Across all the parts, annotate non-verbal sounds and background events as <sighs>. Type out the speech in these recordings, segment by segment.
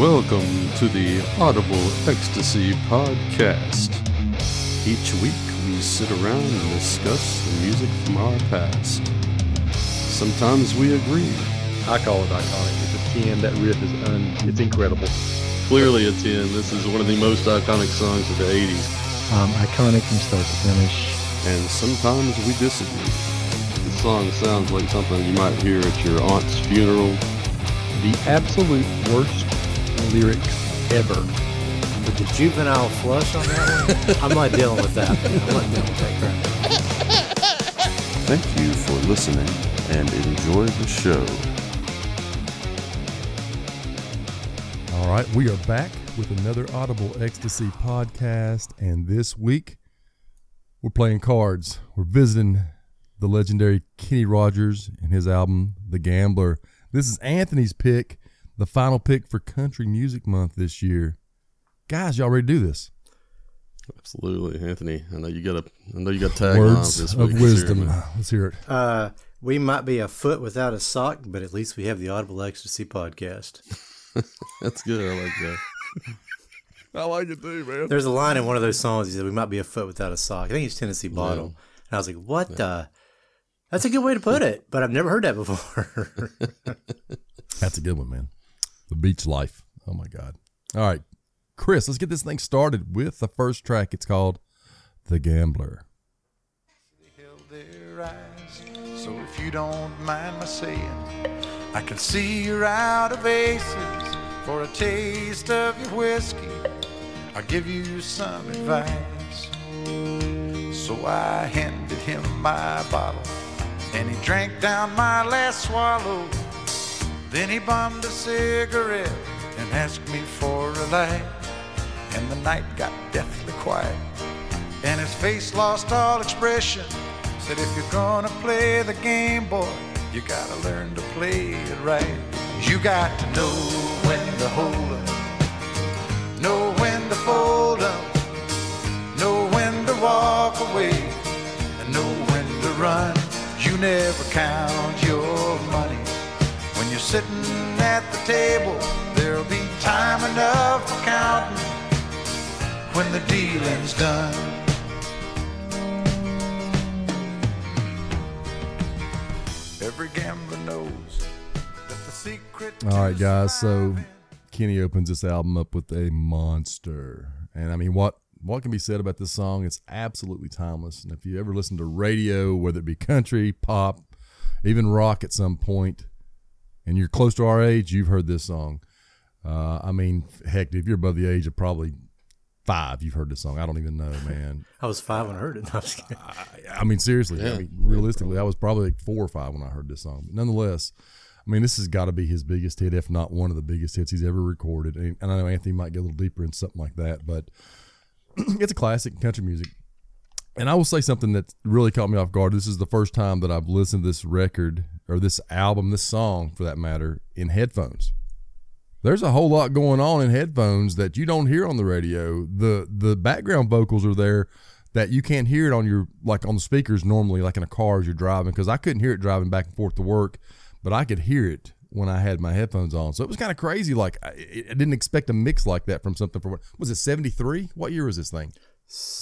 Welcome to the Audible Ecstasy Podcast. Each week we sit around and discuss the music from our past. Sometimes we agree. I call it iconic. It's a 10. That riff is un. It's incredible. Clearly a 10. This is one of the most iconic songs of the 80s. Um, iconic from start to finish. And sometimes we disagree. The song sounds like something you might hear at your aunt's funeral. The absolute worst lyric ever. With the juvenile flush on that one, <laughs> I'm not dealing with that. I'm not dealing with that crap. Thank you for listening and enjoy the show. All right, we are back with another Audible Ecstasy podcast, and this week we're playing cards. We're visiting the legendary Kenny Rogers and his album, The Gambler. This is Anthony's pick, the final pick for Country Music Month this year. Guys, y'all ready to do this? Absolutely, Anthony. I know you got a. I know you got tag on Words this of week. Let's hear it, wisdom. man. Let's hear it. Uh, we might be a foot without a sock, but at least we have the Audible Ecstasy podcast. <laughs> That's good. I like that. <laughs> I like it too, man. There's a line in one of those songs. He said, "We might be a foot without a sock." I think it's Tennessee Bottle, and I was like, "What the?" That's a good way to put it, but I've never heard that before. <laughs> That's a good one, man. The beach life. Oh my God. All right, Chris, let's get this thing started with the first track. It's called The Gambler. eyes. So if you don't mind my saying, I can see you're out of aces for a taste of your whiskey. I'll give you some advice. So I handed him my bottle, and he drank down my last swallow. Then he bummed a cigarette and asked me for a light. And the night got deathly quiet and his face lost all expression. Said, if you're gonna play the game, boy, you gotta learn to play it right. You got to know when to hold up, know when to fold up, know when to walk away, and know when to run. You never count you're sitting at the table, there'll be time enough for counting when the dealing's done. Every gambler knows that the secret. All right, guys. So Kenny opens this album up with a monster, and I mean, what what can be said about this song? It's absolutely timeless. And if you ever listen to radio, whether it be country, pop, even rock, at some point, and you're close to our age, you've heard this song. Uh, I mean, heck, if you're above the age of probably five, you've heard this song. I don't even know, man. I was five when I heard it. No, I'm just kidding. I mean, seriously. I mean, realistically, I was probably like four or five when I heard this song. But nonetheless, I mean, this has got to be his biggest hit, if not one of the biggest hits he's ever recorded. And, and I know Anthony might get a little deeper in something like that, but <clears throat> it's a classic in country music. And I will say something that really caught me off guard. This is the first time that I've listened to this record or this album, this song for that matter, in headphones. There's a whole lot going on in headphones that you don't hear on the radio. The the background vocals are there that you can't hear it on your like on the speakers normally, like in a car as you're driving. Because I couldn't hear it driving back and forth to work, but I could hear it when I had my headphones on. So it was kind of crazy. Like I, I didn't expect a mix like that from something from was it 73? What year was this thing?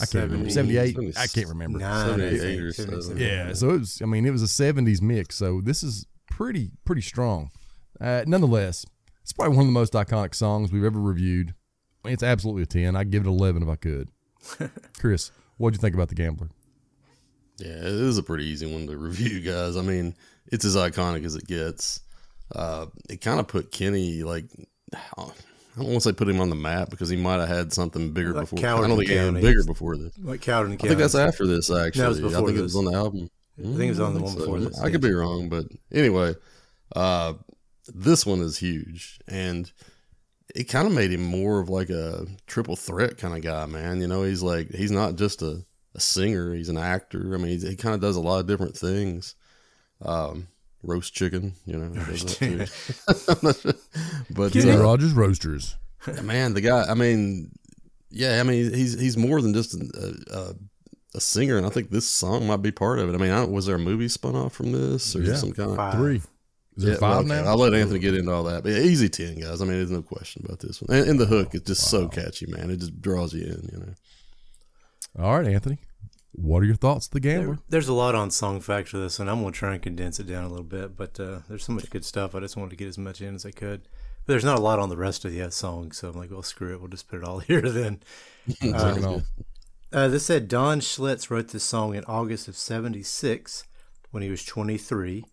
I can't remember. 78? I can't remember. Nine, 78 or so. Yeah, so it was. I mean, it was a '70s mix. So this is pretty pretty strong. Uh, nonetheless, it's probably one of the most iconic songs we've ever reviewed. I mean, it's absolutely a ten. I'd give it eleven if I could. <laughs> Chris, what'd you think about the Gambler? Yeah, it is a pretty easy one to review, guys. I mean, it's as iconic as it gets. Uh, it kind of put Kenny like I don't want to say put him on the map because he might have had something bigger Like before. Coward I don't in think he had bigger before this. Like Cowden and Kane. I think that's after this actually. I think it was on the album. I think it was on the one So, before this. I could be wrong, but anyway, uh, this one is huge, and it kind of made him more of like a triple threat kind of guy, man. You know, he's like he's not just a, a singer; he's an actor. I mean, he's, he kind of does a lot of different things. Um, roast chicken, you know, he that too. but Kenny uh, Rogers Roasters. man, the guy. I mean, yeah, I mean, he's he's more than just a, a, a singer, and I think this song might be part of it. I mean, I was there a movie spun off from this, or Yeah. some kind of Five. Three. Is there five okay, now? I'll let Anthony get into all that. But yeah, easy ten, guys. I mean, there's no question about this one. And, and the hook is just so catchy, man. It just draws you in. You know. All right, Anthony. What are your thoughts of the gambler? There- there's a lot on Song Factor this, and I'm gonna try and condense it down a little bit. But uh, there's so much good stuff. I just wanted to get as much in as I could. But there's not a lot on the rest of the uh, song, so I'm like, well, screw it. We'll just put it all <laughs> here then. <laughs> Bring it on. Uh, this said Don Schlitz wrote this song in August of 76 when he was 23.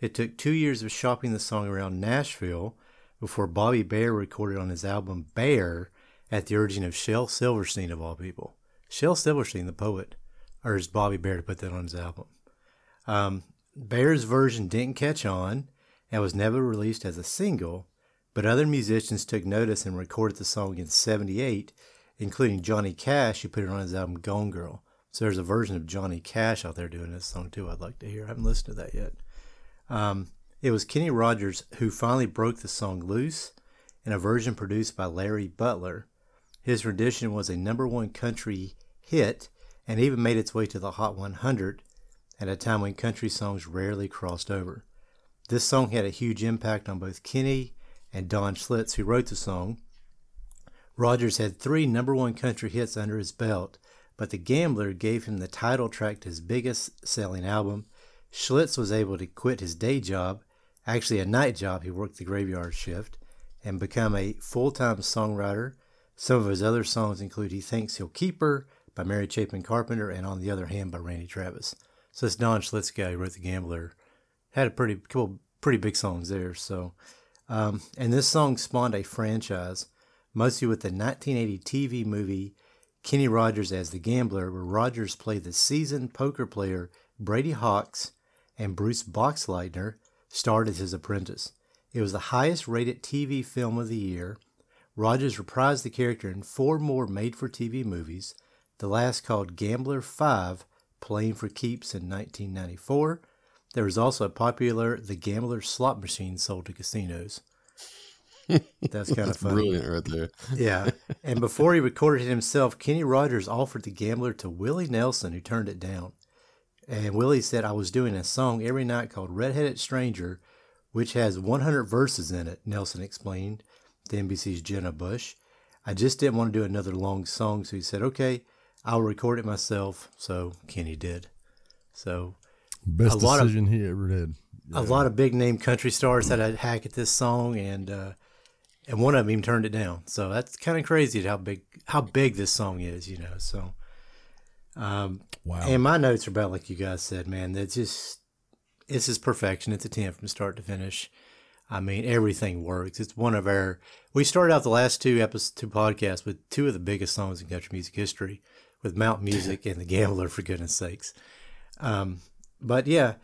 It took two years of shopping the song around Nashville before Bobby Bare recorded on his album Bare at the urging of Shel Silverstein, of all people. Shel Silverstein, the poet, urged Bobby Bare to put that on his album. Um, Bare's version didn't catch on and was never released as a single, but other musicians took notice and recorded the song in 78 including Johnny Cash, who put it on his album Gone Girl. So there's a version of Johnny Cash out there doing this song too. I'd like to hear. I haven't listened to that yet. Um, it was Kenny Rogers who finally broke the song loose in a version produced by Larry Butler. His rendition was a number one country hit and even made its way to the Hot 100 at a time when country songs rarely crossed over. This song had a huge impact on both Kenny and Don Schlitz, who wrote the song. Rogers had three number one country hits under his belt, but The Gambler gave him the title track to his biggest selling album. Schlitz was able to quit his day job, actually a night job, he worked the graveyard shift, and become a full time songwriter. Some of his other songs include He Thinks He'll Keep Her by Mary Chapin Carpenter and On the Other Hand by Randy Travis. So this Don Schlitz guy who wrote The Gambler had a pretty couple pretty big songs there. So um, and this song spawned a franchise mostly with the 1980 TV movie Kenny Rogers as the Gambler, where Rogers played the seasoned poker player Brady Hawkes and Bruce Boxleitner starred as his apprentice. It was the highest rated TV film of the year. Rogers reprised the character in four more made for TV movies, the last called Gambler 5, playing for keeps in 1994. There was also a popular The Gambler slot machine sold to casinos. That's kind of <laughs> funny. Brilliant right there. Yeah. And before he recorded it himself, Kenny Rogers offered the gambler to Willie Nelson, who turned it down. And Willie said, I was doing a song every night called Redheaded Stranger, which has 100 verses in it, Nelson explained to NBC's Jenna Bush. I just didn't want to do another long song, so he said, okay, I'll record it myself. So Kenny did. So Best A lot of- decision he ever did. a lot of big name country stars had a hack at this song, and uh, and one of them even turned it down. So that's kind of crazy how big how big this song is, you know. So, um, Wow. and my notes are about like you guys said, man. That just this is perfection. It's a ten from start to finish. I mean, everything works. It's one of our. We started out the last two episodes, two podcasts with two of the biggest songs in country music history, with Mount Music and The Gambler, for goodness sakes. Um, but yeah,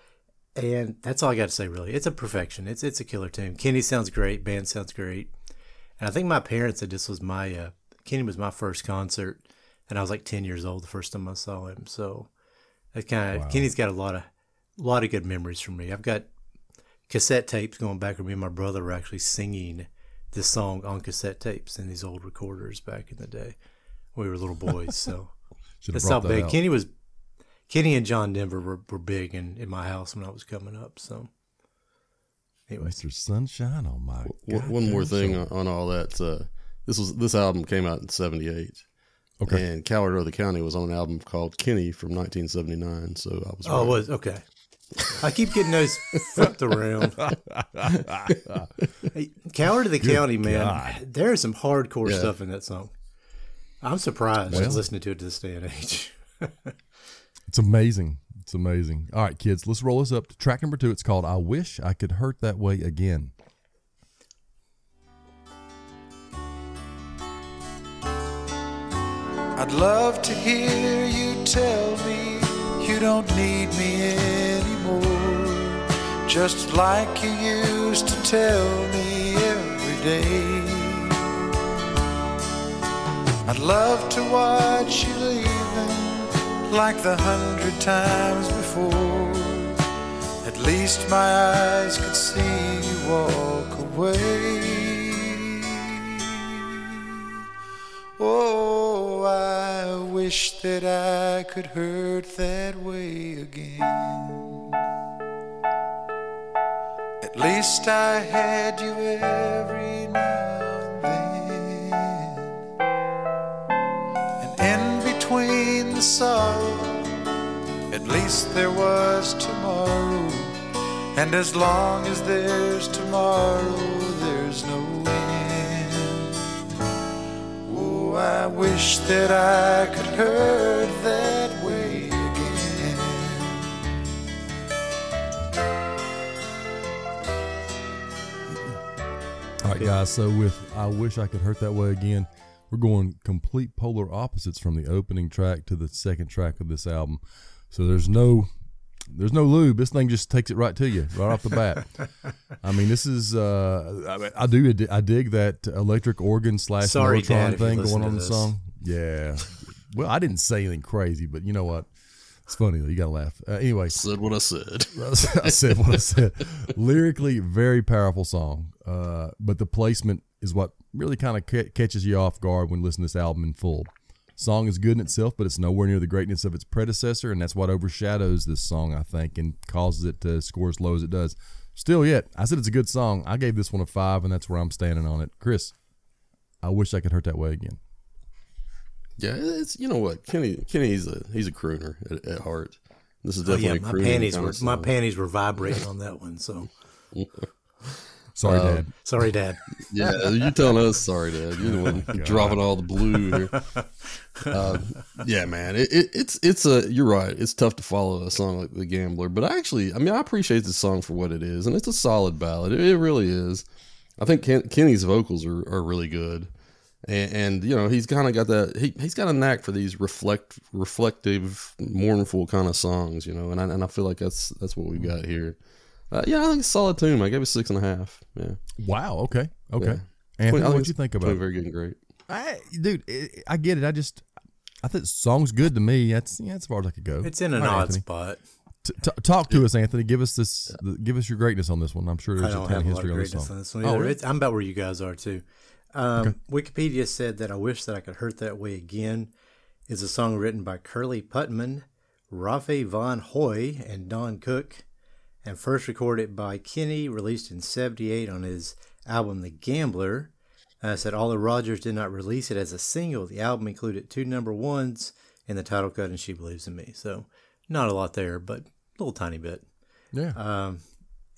and that's all I got to say. Really, it's a perfection. It's it's a killer tune. Kenny sounds great. Band sounds great. And I think my parents said this was my uh, Kenny was my first concert, and I was like ten years old the first time I saw him. So that kind of Kenny's got a lot of a lot of good memories for me. I've got cassette tapes going back where me and my brother were actually singing this song on cassette tapes in these old recorders back in the day. We were little boys, <laughs> so Should have that's how brought that big out. Kenny was. Kenny and John Denver were, were big in, in my house when I was coming up. So, anyway, Mr. Sunshine on my. One- One more thing show. on, on all that. Uh, this was this album came out in '78. Okay. And Coward of the County was on an album called Kenny from 1979. So I was. oh, it right. was okay. I keep getting those flipped around. <laughs> Hey, Coward of the County, man. God. There's some hardcore Yeah. stuff in that song. I'm surprised Well. listening to it to this day and age. <laughs> It's amazing. It's amazing. All right, kids, let's roll this up to track number two. It's called I Wish I Could Hurt That Way Again. I'd love to hear you tell me you don't need me anymore. Just like you used to tell me every day. I'd love to watch you leaving like the hundred times before. At least my eyes could see you walk away. Oh, I wish that I could hurt that way again. At least I had you every now the sorrow, at least there was tomorrow. And as long as there's tomorrow, there's no end. Oh, I wish that I could hurt that way again. All right, guys. So with "I Wish I Could Hurt That Way Again," we're going complete polar opposites from the opening track to the second track of this album. So there's no, there's no lube. This thing just takes it right to you, right off the bat. I mean, this is. Uh, I, mean, I do. I dig that electric organ slash Sorry, Dad, Mellotron if you thing going on in the this. song. Yeah. Well, I didn't say anything crazy, but you know what? It's funny though. You gotta laugh. Uh, anyway, Said what I said. <laughs> I said what I said. Lyrically, very powerful song, uh, but the placement is what really kind of ca- catches you off guard when listening to this album in full. Song is good in itself, but it's nowhere near the greatness of its predecessor, and that's what overshadows this song, I think, and causes it to score as low as it does. Still, yet I said it's a good song. I gave this one a five, and that's where I'm standing on it. Chris, I wish I could hurt that way again. Yeah, it's you know what Kenny Kenny's a he's a crooner at, at heart. This is Oh definitely yeah, a my crooner panties kind were of my panties were vibrating on that one. So <laughs> Sorry, Uh, Dad. sorry, Dad. <laughs> Yeah, you telling us sorry, Dad. You're the one <laughs> dropping all the blue here. Uh, <laughs> yeah, man, it, it, it's it's a you're right. It's tough to follow a song like The Gambler, but I actually, I mean, I appreciate the song for what it is, and it's a solid ballad. It, it really is. I think Ken, Kenny's vocals are, are really good, and, and you know he's kind of got that he he's got a knack for these reflect reflective, mournful kind of songs, you know, and I, and I feel like that's that's what we got here. Uh, yeah, I think it's a solid tune. I gave it six and a half. Yeah, Wow. Okay. Okay. Yeah. Anthony, what'd it's you think about between it? Very good and great. I, dude, it, I get it. I just, I think the song's good to me. That's yeah, as far as I could go. It's in an All right, odd Anthony. spot. T- t- talk to us, Anthony. Give us this. give us your greatness on this one. I'm sure I there's a don't ton of have a lot history of on this greatness song. on this one Oh, either. really? It's, I'm about where you guys are too. Um, Wikipedia said that "I Wish That I Could Hurt That Way Again" is a song written by Curly Putman, Rafe Van Hoy, and Don Cook, and first recorded by Kenny, released in '78 on his album "The Gambler." Uh, said although Rogers did not release it as a single, the album included two number ones in the title cut and "She Believes in Me." So not a lot there, but a little tiny bit. Yeah. Um,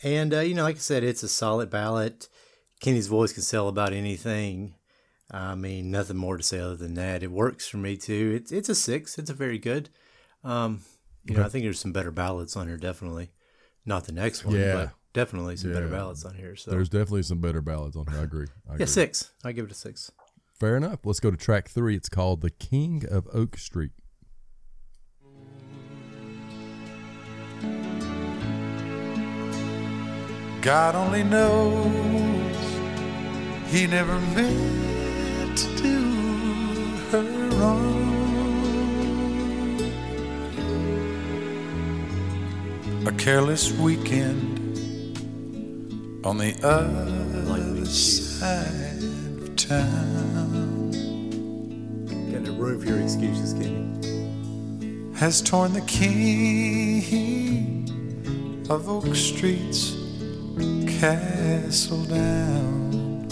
and uh, you know, like I said, it's a solid ballad. Kenny's voice can sell about anything. I mean, nothing more to say other than that. It works for me too. It's it's a six. It's a very good. Um, you know, I think there's some better ballads on here. Definitely, not the next one, Yeah. but definitely some better Yeah. ballads on here. So there's definitely some better ballads on here. I agree. I agree. yeah, six. I give it a six. Fair enough. Let's go to track three. It's called "The King of Oak Street." God only knows he never meant to do her A careless weekend on the other side of town Got no room for your excuses, Kenny. has torn the king of Oak Street's castle down.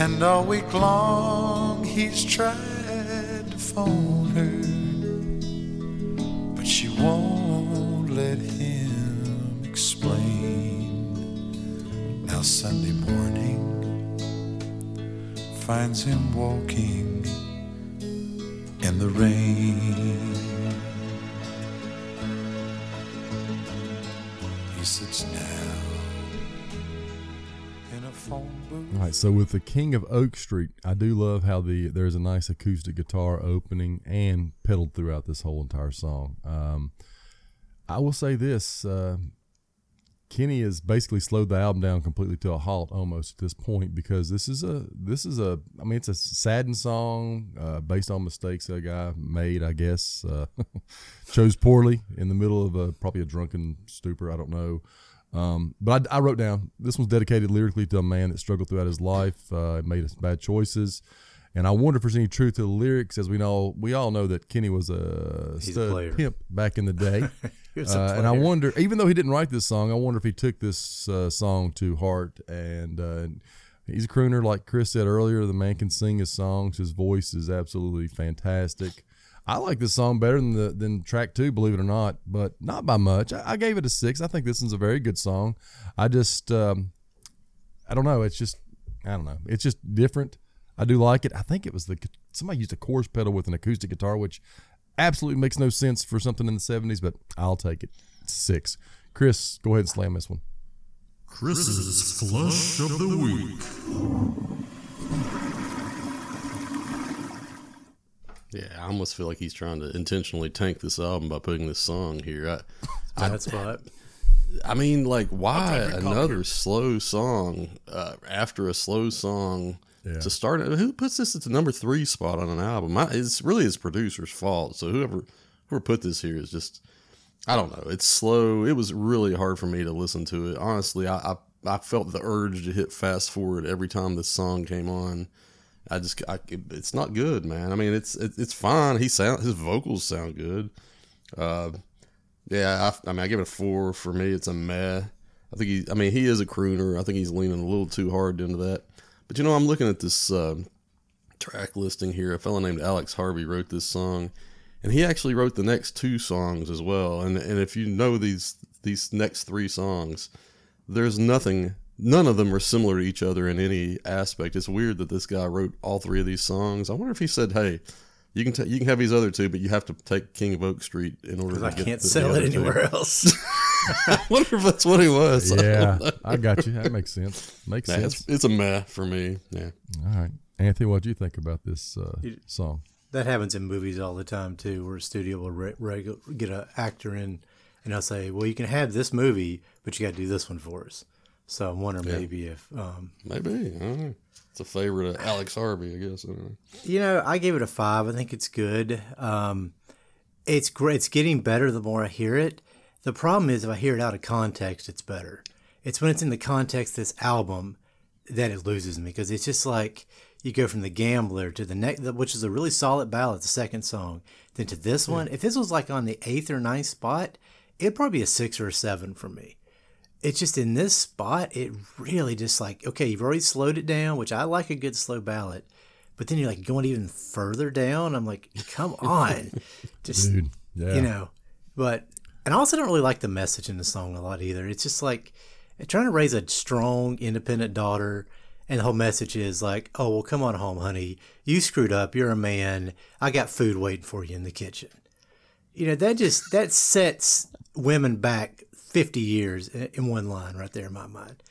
And all week long he's tried to phone her, won't let him explain. Now Sunday morning finds him walking in the rain. He sits now booth. All right, so with the King of Oak Street, I do love how the there's a nice acoustic guitar opening and pedaled throughout this whole entire song. Um, I will say this: uh, Kenny has basically slowed the album down completely to a halt almost at this point because this is a this is a I mean it's a saddened song uh, based on mistakes a guy made I guess uh, <laughs> chose poorly in the middle of a probably a drunken stupor I don't know um, but I, I wrote down this one's dedicated lyrically to a man that struggled throughout his life uh, made bad choices and I wonder if there's any truth to the lyrics as we know we all know that Kenny was a a pimp back in the day <laughs> He was a Uh, and I wonder, even though he didn't write this song, I wonder if he took this uh, song to heart. And uh, he's a crooner, like Chris said earlier. The man can sing his songs. His voice is absolutely fantastic. I like this song better than the than track two, believe it or not, but not by much. I, I gave it a six. I think this one's a very good song. I just, um, I don't know. It's just, I don't know. It's just different. I do like it. I think it was the somebody used a chorus pedal with an acoustic guitar, which absolutely makes no sense for something in the seventies, but I'll take it. Six. Chris, go ahead and slam this one. Chris's Flush of the Week. Yeah, I almost feel like he's trying to intentionally tank this album by putting this song here. I, <laughs> That's what. I mean, like, why another slow song uh, after a slow song Yeah. to start? Who puts this at the number three spot on an album? I, it's really his producer's fault. So whoever whoever put this here is just, I don't know. It's slow. It was really hard for me to listen to it. Honestly, I I, I felt the urge to hit fast forward every time this song came on. I just, I, it- it's not good, man. I mean, it's it, it's fine. He sound his vocals sound good. Uh, yeah, I, I mean, I give it a four. For me, it's a meh. I think he, I mean, he is a crooner. I think he's leaning a little too hard into that. But you know, I'm looking at this um track listing here. A fellow named Alex Harvey wrote this song, and he actually wrote the next two songs as well. And and if you know these these next three songs, there's nothing. None of them are similar to each other in any aspect. It's weird that this guy wrote all three of these songs. I wonder if he said, "Hey, you can ta you can have these other two, but you have to take King of Oak Street in order to I get can't the- the sell other it two." anywhere <laughs> else. I wonder if that's what he was. Yeah, know. I got you. That makes sense. Makes Nah, sense. it's, it's a meh for me. Yeah. All right, Anthony, what do you think about this uh, song? that happens in movies all the time too, where a studio will re- regu- get an actor in, and they'll say, "Well, you can have this movie, but you got to do this one for us." So I'm wondering Yeah. maybe if um, Maybe. I don't know. It's a favorite of Alex Harvey, I guess. You know, I gave it a five. I think it's good. Um, it's great. It's getting better the more I hear it. The problem is if I hear it out of context, it's better. It's when it's in the context of this album that it loses me because it's just like you go from the Gambler to the next, which is a really solid ballad, the second song, then to this one. If this was like on the eighth or ninth spot, it'd probably be a six or a seven for me it's just in this spot, it really just like, okay, you've already slowed it down, which I like a good slow ballad. But then you're like going even further down. I'm like, come on. <laughs> Just, Dude, yeah. you know, but, and I also don't really like the message in the song a lot either. It's just like trying to raise a strong, independent daughter. And the whole message is like, oh, well, come on home, honey. You screwed up. You're a man. I got food waiting for you in the kitchen you know that just that sets women back 50 years in in one line right there in my mind.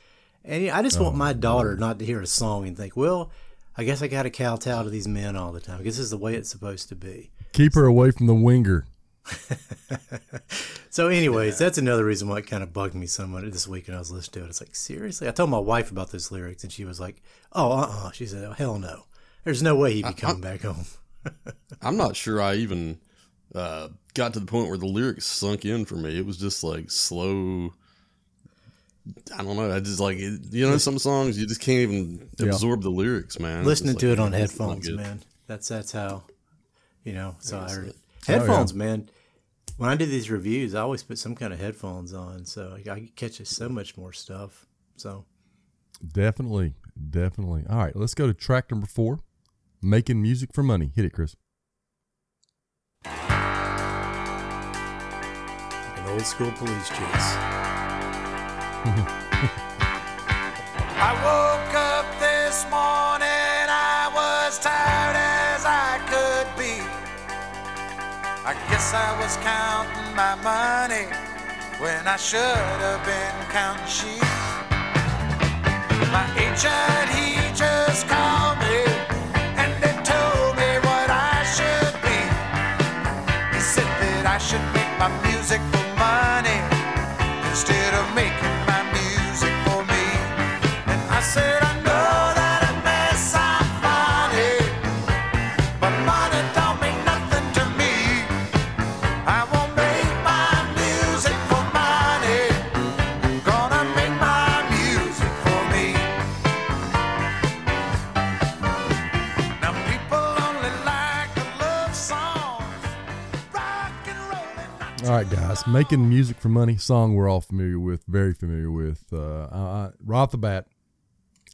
And you know, i just want my oh, daughter not to hear a song and think well i guess i got to kowtow to these men all the time. Because this is the way it's supposed to be. Keep her away from the winger. <laughs> so anyways that's another reason why it kind of bugged me so much this week when i was listening to it. It's like seriously? I told my wife about those lyrics and she was like oh uh-uh. She said oh, hell no. There's no way he'd be coming back home. <laughs> I'm not sure I even uh, got to the point where the lyrics sunk in for me. It was just like slow. I don't know. I just like it, you know some songs you just can't even Yeah. absorb the lyrics, man. Listening just to like, it on headphones, man. That's that's how, you know. So I heard it. Oh, yeah. headphones, man. When I do these reviews, I always put some kind of headphones on, so I can catch so much more stuff. So Definitely, definitely. All right, let's go to track number four. Making music for money. Hit it, Chris. Old school police chase. <laughs> I woke up this morning, I was tired as I could be. I guess I was counting my money when I should have been counting sheep. My agent, he instead of All right, guys, making music for money song we're all familiar with, very familiar with. Uh, I, right off the bat,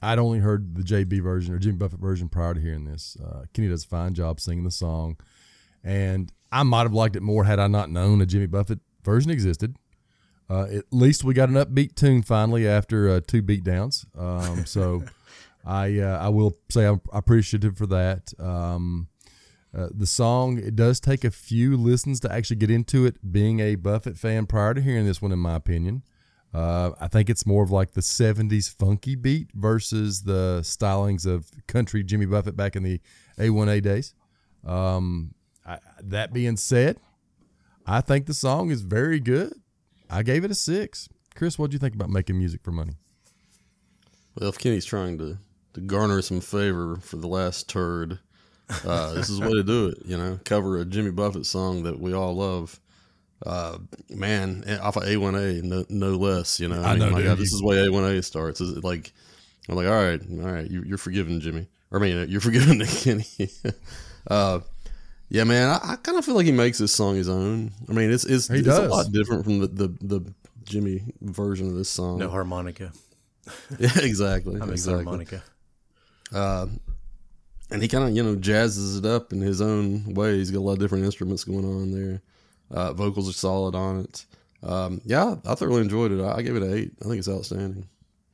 I'd only heard the JB version or Jimmy Buffett version prior to hearing this. Uh, Kenny does a fine job singing the song, and I might have liked it more had I not known a Jimmy Buffett version existed. Uh, at least we got an upbeat tune finally after uh, two beatdowns. Um, so <laughs> I uh, I will say I'm appreciative for that. Um, uh, the song it does take a few listens to actually get into it. Being a Buffett fan prior to hearing this one, in my opinion, uh, I think it's more of like the '70s funky beat versus the stylings of country Jimmy Buffett back in the A1A days. Um, I, that being said, I think the song is very good. I gave it a six. Chris, what do you think about making music for money? Well, if Kenny's trying to, to garner some favor for the last turd, uh, this is the way to do it. You know, cover a Jimmy Buffett song that we all love. Uh, man, off of A1A, no, no less. You know, I know, my dude. God, this is the way A1A starts. Is it like, I'm like, all right, all right, you, you're forgiven, Jimmy. Or I mean, you're <laughs> forgiven, Kenny. <laughs> uh, yeah, man, I, I kind of feel like he makes this song his own. I mean, it's it's, He it's does. a lot different from the, the the Jimmy version of this song. No harmonica. <laughs> Yeah, exactly. I miss exactly. harmonica. Uh, and he kind of you know jazzes it up in his own way. He's got a lot of different instruments going on there. Uh, vocals are solid on it. Um, yeah, I thoroughly enjoyed it. I, I gave it an eight. I think it's outstanding.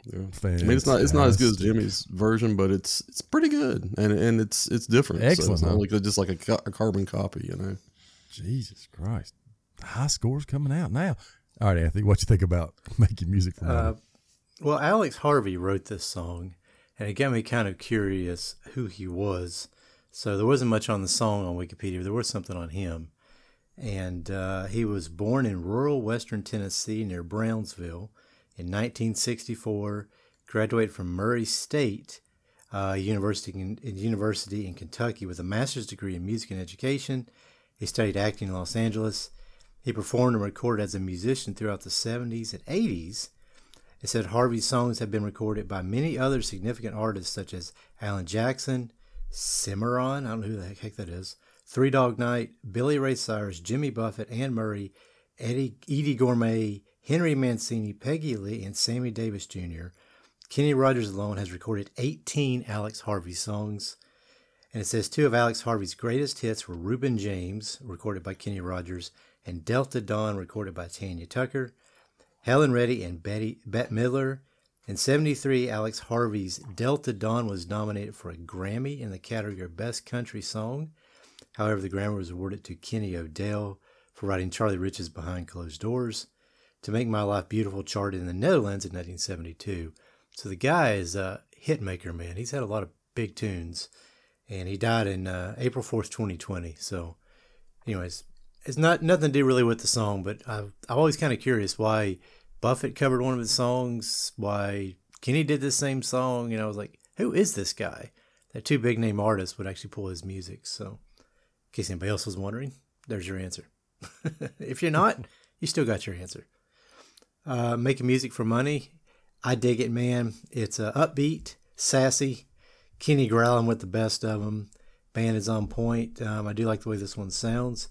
Yeah. I mean, it's not it's not as good as Jimmy's version, but it's it's pretty good, and and it's it's different. So Excellent, it's not huh? like just like a, ca- a carbon copy, you know. Jesus Christ. High scores coming out now. All right, Anthony, what you think about <laughs> making music for money? Uh, well, Alex Harvey wrote this song, and it got me kind of curious who he was. So there wasn't much on the song on Wikipedia, but there was something on him. And uh, he was born in rural western Tennessee near Brownsville in 1964. Graduated from Murray State uh, University in, University in Kentucky with a master's degree in music and education. He studied acting in Los Angeles. He performed and recorded as a musician throughout the 70s and 80s. It said Harvey's songs have been recorded by many other significant artists such as Alan Jackson, Cimarron, I don't know who the heck that is, Three Dog Night, Billy Ray Cyrus, Jimmy Buffett, Anne Murray, Eddie, Eydie Gormé, Henry Mancini, Peggy Lee, and Sammy Davis Jr. Kenny Rogers alone has recorded 18 Alex Harvey songs. And it says two of Alex Harvey's greatest hits were Reuben James, recorded by Kenny Rogers, and Delta Dawn, recorded by Tanya Tucker. Helen Reddy and Betty Bette Midler. In 73, Alex Harvey's Delta Dawn was nominated for a Grammy in the category of Best Country Song. However, the Grammy was awarded to Kenny O'Dell for writing Charlie Rich's Behind Closed Doors. To Make My Life Beautiful charted in the Netherlands in 1972. So the guy is a hit maker, man. He's had a lot of big tunes. And he died in uh, April 4th, 2020. So, anyways, it's not nothing to do really with the song, but I've, I'm always kind of curious why Buffett covered one of his songs, why Kenny did the same song. And I was like, who is this guy? That two big name artists would actually pull his music. So, in case anybody else was wondering, there's your answer. <laughs> if you're not, <laughs> you still got your answer. Uh, making music for money, I dig it, man. It's uh, upbeat, sassy. Kenny growling with the best of them. Band is on point. Um, I do like the way this one sounds.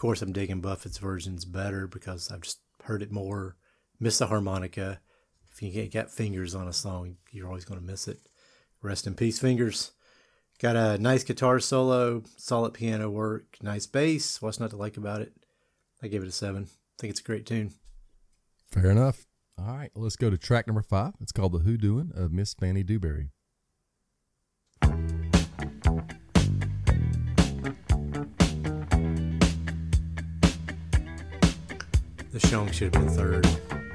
Course, I'm digging Buffett's versions better because I've just heard it more. Miss the harmonica. If you get got fingers on a song, you're always going to miss it. Rest in peace, fingers. Got a nice guitar solo, solid piano work, nice bass. What's not to like about it? I give it a seven. I think it's a great tune. Fair enough. All right, let's go to track number five. It's called The Hoodooing of Miss Fanny DeBerry. The song should have been third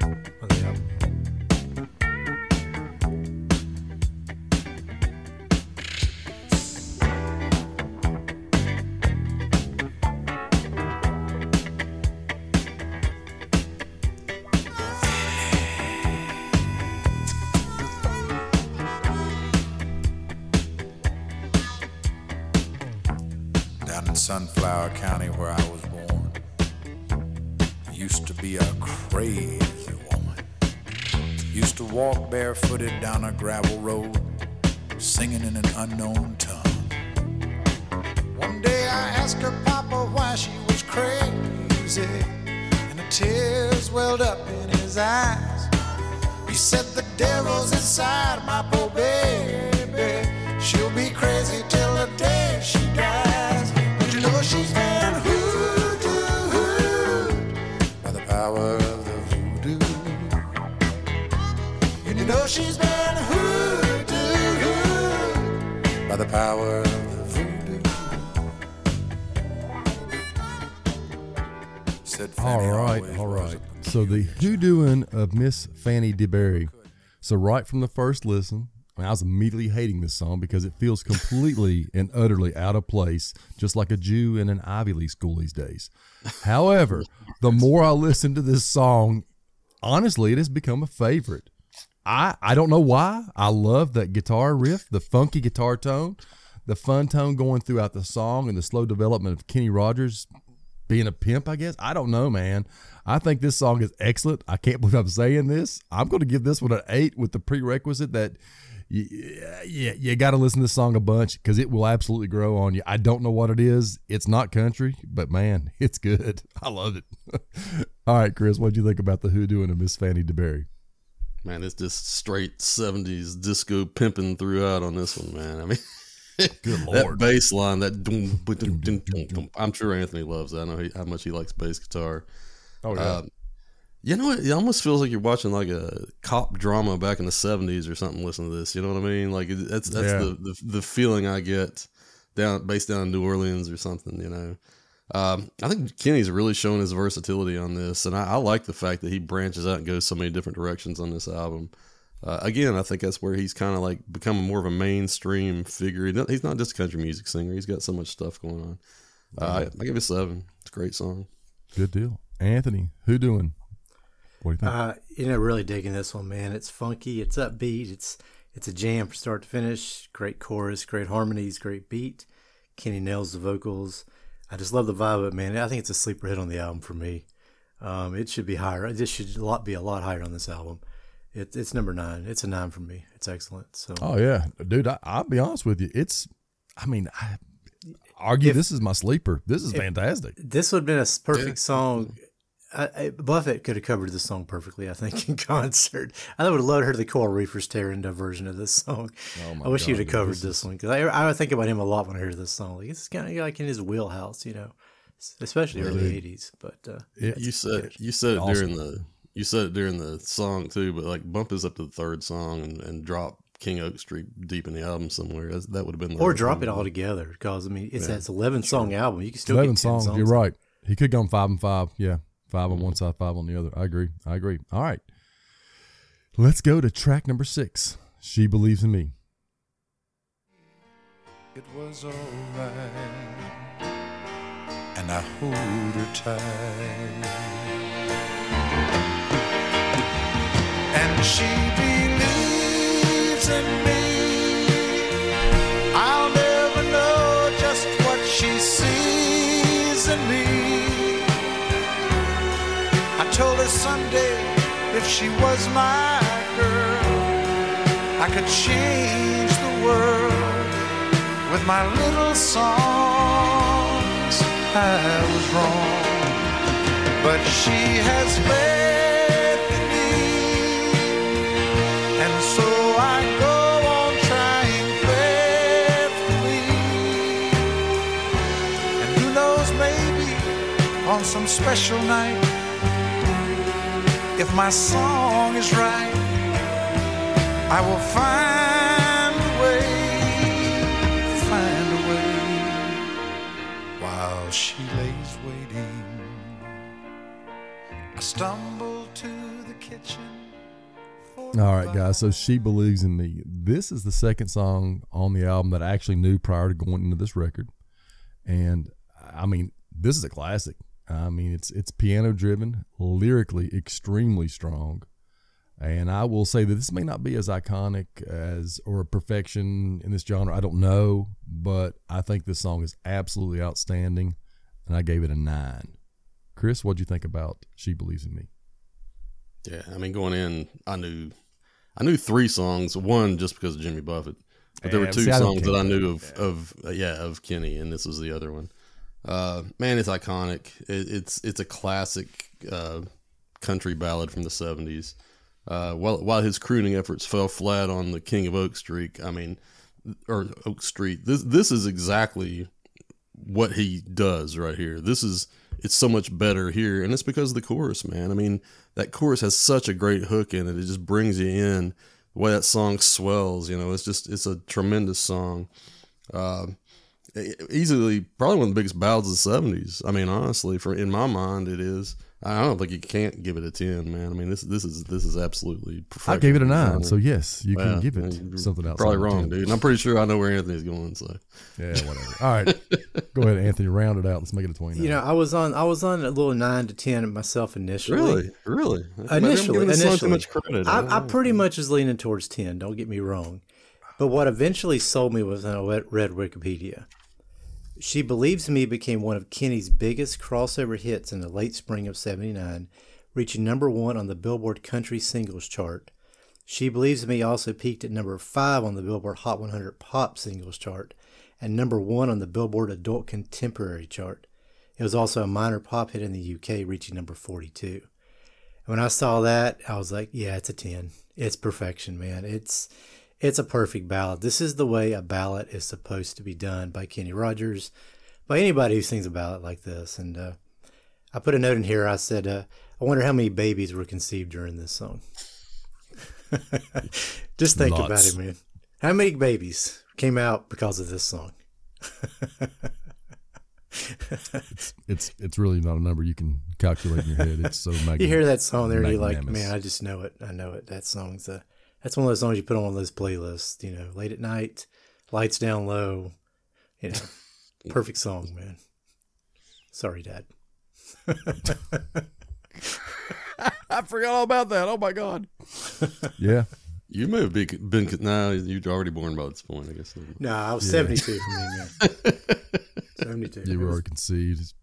on the album. Walk barefooted down a gravel road, singing in an unknown tongue. One day I asked her papa why she was crazy. And the tears welled up in his eyes. He said the devil's inside my poor baby. She'll be crazy till power of the voodoo. All right, all right. So the hoodooing of Miss Fanny DeBerry. So right from the first listen, I was immediately hating this song because it feels completely <laughs> and utterly out of place, just like a Jew in an Ivy League school these days. However, the more I listen to this song, honestly, it has become a favorite. I I don't know why. I love that guitar riff, the funky guitar tone, the fun tone going throughout the song, and the slow development of Kenny Rogers being a pimp, I guess. I don't know, man. I think this song is excellent. I can't <laughs> believe I'm saying this. I'm going to give this one an eight with the prerequisite that you, you, you got to listen to this song a bunch because it will absolutely grow on you. I don't know what it is. It's not country, but man, <laughs> it's good. I love it. <laughs> All right, Chris, what do you think about the hoodoo and Miss Fanny DeBerry? Man, it's just straight '70s disco pimping throughout on this one, man. I mean, <laughs> Good that bass line, that doom, doom, doom, doom. I'm sure Anthony loves that. I know he, how much he likes bass guitar. Oh yeah. Um, you know, it almost feels like you're watching like a cop drama back in the '70s or something. Listen to this, you know what I mean? Like that's that's Yeah. the, the the feeling I get down based down in New Orleans or something. You know, um, I think Kenny's really shown his versatility on this, and I, I like the fact that he branches out and goes so many different directions on this album. Uh, again, I think that's where he's kind of like becoming more of a mainstream figure. He's not just a country music singer; he's got so much stuff going on. Uh, I, I give it seven. It's a great song. Good deal. Anthony, hoodooing? What do you think? Uh, you know, really digging this one, man. It's funky, it's upbeat, it's it's a jam from start to finish. Great chorus, great harmonies, great beat. Kenny nails the vocals. I just love the vibe of it, man. I think it's a sleeper hit on the album for me. Um, it should be higher. This should a lot be a lot higher on this album. It, it's number nine. It's a nine for me. It's excellent. So Oh yeah, dude. I, I'll be honest with you. It's, I mean, I argue this is my sleeper. This is fantastic. this would have been a s- perfect song. I, I, Buffett could have covered this song perfectly, I think, in <laughs> concert. I would have loved to hear the Coral Reefers tear into a version of this song. Oh my I wish God, you'd have covered this this, one because I, I would think about him a lot when I hear this song. Like it's kind of like in his wheelhouse, you know, s- especially early '80s. But uh, It- you said you said it Awesome. during the you said it during the song too, but like bump is up to the third song and, and drop King Oak Street deep in the album somewhere. That's, that would have been the or right drop thing it to all together because I mean it's that 11 song album. You can still Eleven get 10 songs. You're right. He could go on five and five. Yeah, 5 on one side, five on the other. I agree. I agree. All right. Let's go to track number six. She believes in me. It was alright, and I hold her tight. And she believes in me. Told her someday if she was my girl, I could change the world with my little songs. I was wrong, but she has faith in me, and so I go on trying faithfully. And who knows, maybe on some special night, if my song is right. I will find a way, find a way while she lays waiting. I stumble to the kitchen. All right, guys. So she believes in me. This is the second song on the album that I actually knew prior to going into this record, and I mean, this is a classic. I mean, it's it's piano driven, lyrically extremely strong, and I will say that this may not be as iconic as or a perfection in this genre. I don't know, but I think this song is absolutely outstanding, and I gave it a nine. Chris, what'd you think about "She Believes in Me"? Yeah, I mean, going in, I knew, I knew three songs. One just because of Jimmy Buffett, but there were two see, songs that I knew of, of uh, yeah, of Kenny, and this was the other one. Uh, man, it's iconic. It, it's it's a classic uh, country ballad from the '70s. Uh, while while his crooning efforts fell flat on the King of Oak Street, I mean, or Oak Street, this this is exactly what he does right here. This is it's so much better here, and it's because of the chorus, man. I mean, that chorus has such a great hook in it; it just brings you in. The way that song swells, you know, it's just it's a tremendous song. Uh, easily, probably one of the biggest ballads of the '70s. I mean, honestly, for in my mind, it is. I don't think you can't give it a ten, man. I mean, this this is this is absolutely. Perfect. I gave it a nine, so yes, you Well, can give it you're something else. Probably wrong, dude. And I'm pretty sure I know where Anthony's going. So Yeah, whatever. All right, go ahead, Anthony. Round it out. Let's make it a twenty. You know, I was on I was on a little nine to ten myself initially. really, really, Maybe I'm Initially, giving this song initially, too much credit. I, don't I know. pretty much was leaning towards ten. Don't get me wrong, but what eventually sold me was when I read Wikipedia. She believes me became one of Kenny's biggest crossover hits in the late spring of '79, reaching number one on the Billboard Country Singles chart. She believes me also peaked at number five on the Billboard Hot 100 Pop Singles chart, and number one on the Billboard Adult Contemporary chart. It was also a minor pop hit in the UK, reaching number 42. When I saw that, I was like, yeah, it's a 10. It's perfection, man. It's it's a perfect ballad. This is the way a ballad is supposed to be done by Kenny Rogers, by anybody who sings a ballad like this. And uh, I put a note in here. I said, uh, I wonder how many babies were conceived during this song. <laughs> Just think about it, man. How many babies came out because of this song? it's it's really not a number you can calculate in your head. It's so magnificent. <laughs> You hear that song there, and you're like, man, I just know it. I know it. That song's a, that's one of those songs you put on one of those playlists. You know, late at night, lights down low. You know, <laughs> perfect song, man. Sorry, Dad. <laughs> I forgot all about that. Oh my god. <laughs> yeah. You may have been, been no, you're already born by this point, I guess. No, I was 72 for me, man. 72. You were already conceived.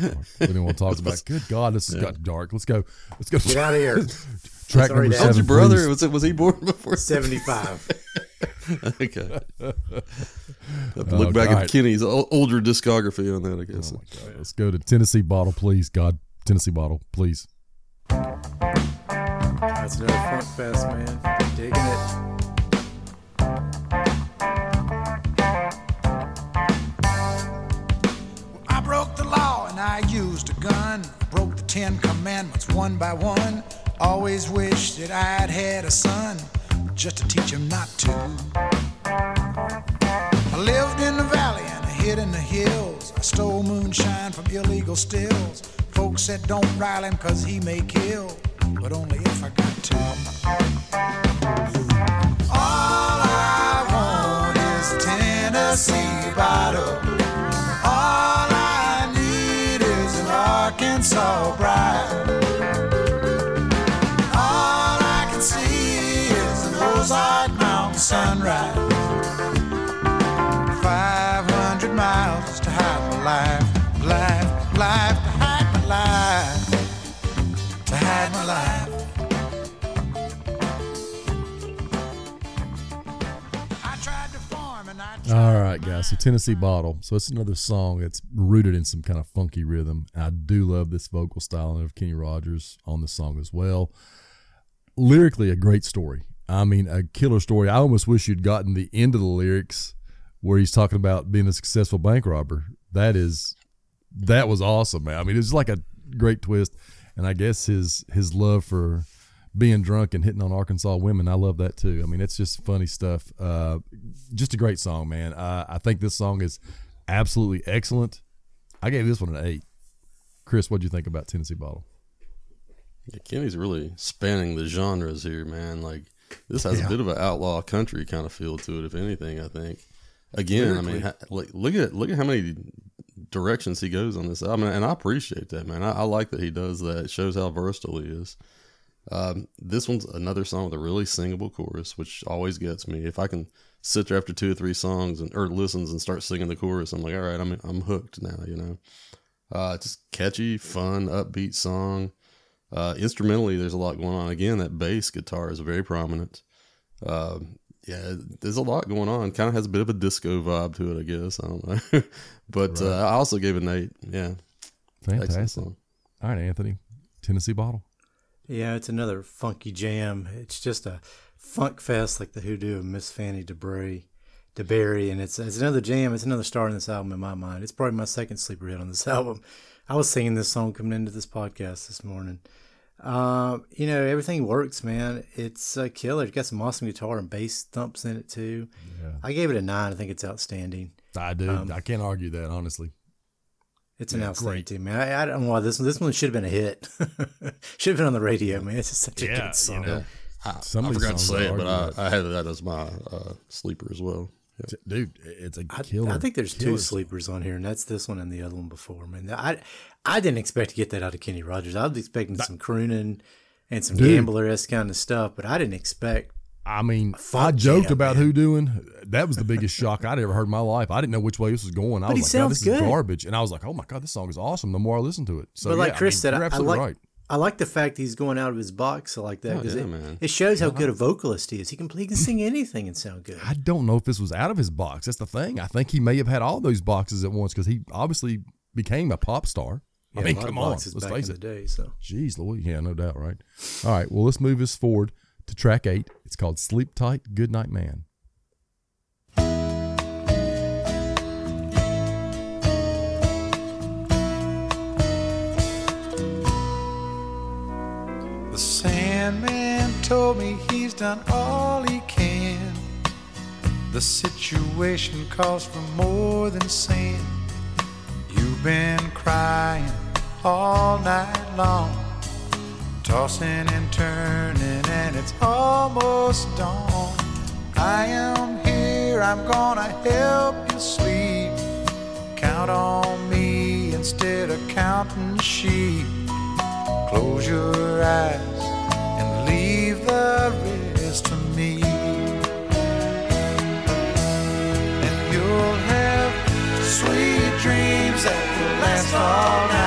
We didn't want to talk about. Good God, this has got dark. Let's go. Let's go. Get out of here. <laughs> Track Sorry, number Dad. seven. How's your brother? please. Was it was he born before? 75. <laughs> okay. Have to Oh, look back all at right. Kenny's older discography on that, I guess. Oh my God. Let's go to Tennessee Bottle, please. God, Tennessee Bottle, please. That's another Funk Fest, man. Digging it. Ten Commandments one by one. Always wished that I'd had a son just to teach him not to. I lived in the valley and I hid in the hills. I stole moonshine from illegal stills. Folks said don't rile him cause he may kill, but only if I got to. All I want is Tennessee bottle. Arkansas bride. All I can see is an Ozark Mountain sunrise. 500 miles to hide my life, Guys. So Tennessee Bottle. So it's another song that's rooted in some kind of funky rhythm. I do love this vocal style of Kenny Rogers on the song as well. Lyrically, a great story. I mean, a killer story. I almost wish you'd gotten the end of the lyrics where he's talking about being a successful bank robber. That is, that was awesome, man. I mean, it's like a great twist. And I guess his his love for being drunk and hitting on Arkansas women, I love that too. I mean, it's just funny stuff. Uh, just a great song, man. Uh, I think this song is absolutely excellent. I gave this one an eight. Chris, what'd you think about Tennessee Bottle? Yeah, Kenny's really spanning the genres here, man. Like this has a bit of an outlaw country kind of feel to it, if anything. I think. Again, I mean, ha- like look at look at how many directions he goes on this album, and I appreciate that, man. I, I like that he does that. It shows how versatile he is. Um, this one's another song with a really singable chorus, which always gets me. If I can sit there after two or three songs and or listens and start singing the chorus, I'm like, all right, I'm I'm hooked now. You know, uh, just catchy, fun, upbeat song. Uh, instrumentally, there's a lot going on. Again, that bass guitar is very prominent. Uh, yeah, there's a lot going on. Kind of has a bit of a disco vibe to it, I guess. I don't know, <laughs> but uh, I also gave it an eight. Yeah, Fantastic. song. All right, Anthony. Tennessee Bottle. Yeah, it's another funky jam. It's just a funk fest like the hoodoo of Miss Fanny DeBray, DeBerry, and it's it's another jam. It's another star in this album in my mind. It's probably my second sleeper hit on this <laughs> album. I was singing this song coming into this podcast this morning. Uh, you know, everything works, man. It's a killer. It's got some awesome guitar and bass thumps in it too. I gave it a nine. I think it's outstanding. I do. Um, I can't argue that, honestly. It's an Yeah, outstanding great. team, man. I, I don't know why this one. This one should have been a hit. <laughs> should have been on the radio, man. It's just such a good song. you know. I, Some I forgot to say it, but I, I had that as my uh, sleeper as well. Yeah. Dude, it's a I, killer. I think there's two killer sleepers on here, and that's this one and the other one before. Man, I I didn't expect to get that out of Kenny Rogers. I was expecting some crooning and some Dude. gambler esque kind of stuff, but I didn't expect. I mean, funk I joked jam, about man. hoodooing. That was the biggest shock I'd ever heard in my life. I didn't know which way this was going. I But was he like, God, sounds this good. is garbage. And I was like, oh my God, this song is awesome. The more I listen to it. So, but like yeah, Chris I mean, said, you're I, I like right. I like the fact he's going out of his box like that Oh, because yeah, it, man. it shows how good a vocalist he is. He can he can sing anything and sound good. I don't know if this was out of his box. That's the thing. I think he may have had all those boxes at once because he obviously became a pop star. I Yeah, mean, a lot of come on. boxes Let's face it. the day. So Jeez, Louis. Yeah, no doubt, right? All right. Well, let's move this forward to track eight. It's called Sleep Tight, Good Night Man. The Sandman told me he's done all he can. The situation calls for more than sand. You've been crying all night long, tossing and turning, and it's almost dawn. I am here, I'm gonna help you sleep. Count on me instead of counting sheep. Close your eyes and leave the rest to me. And you'll have sweet dreams that will last all night.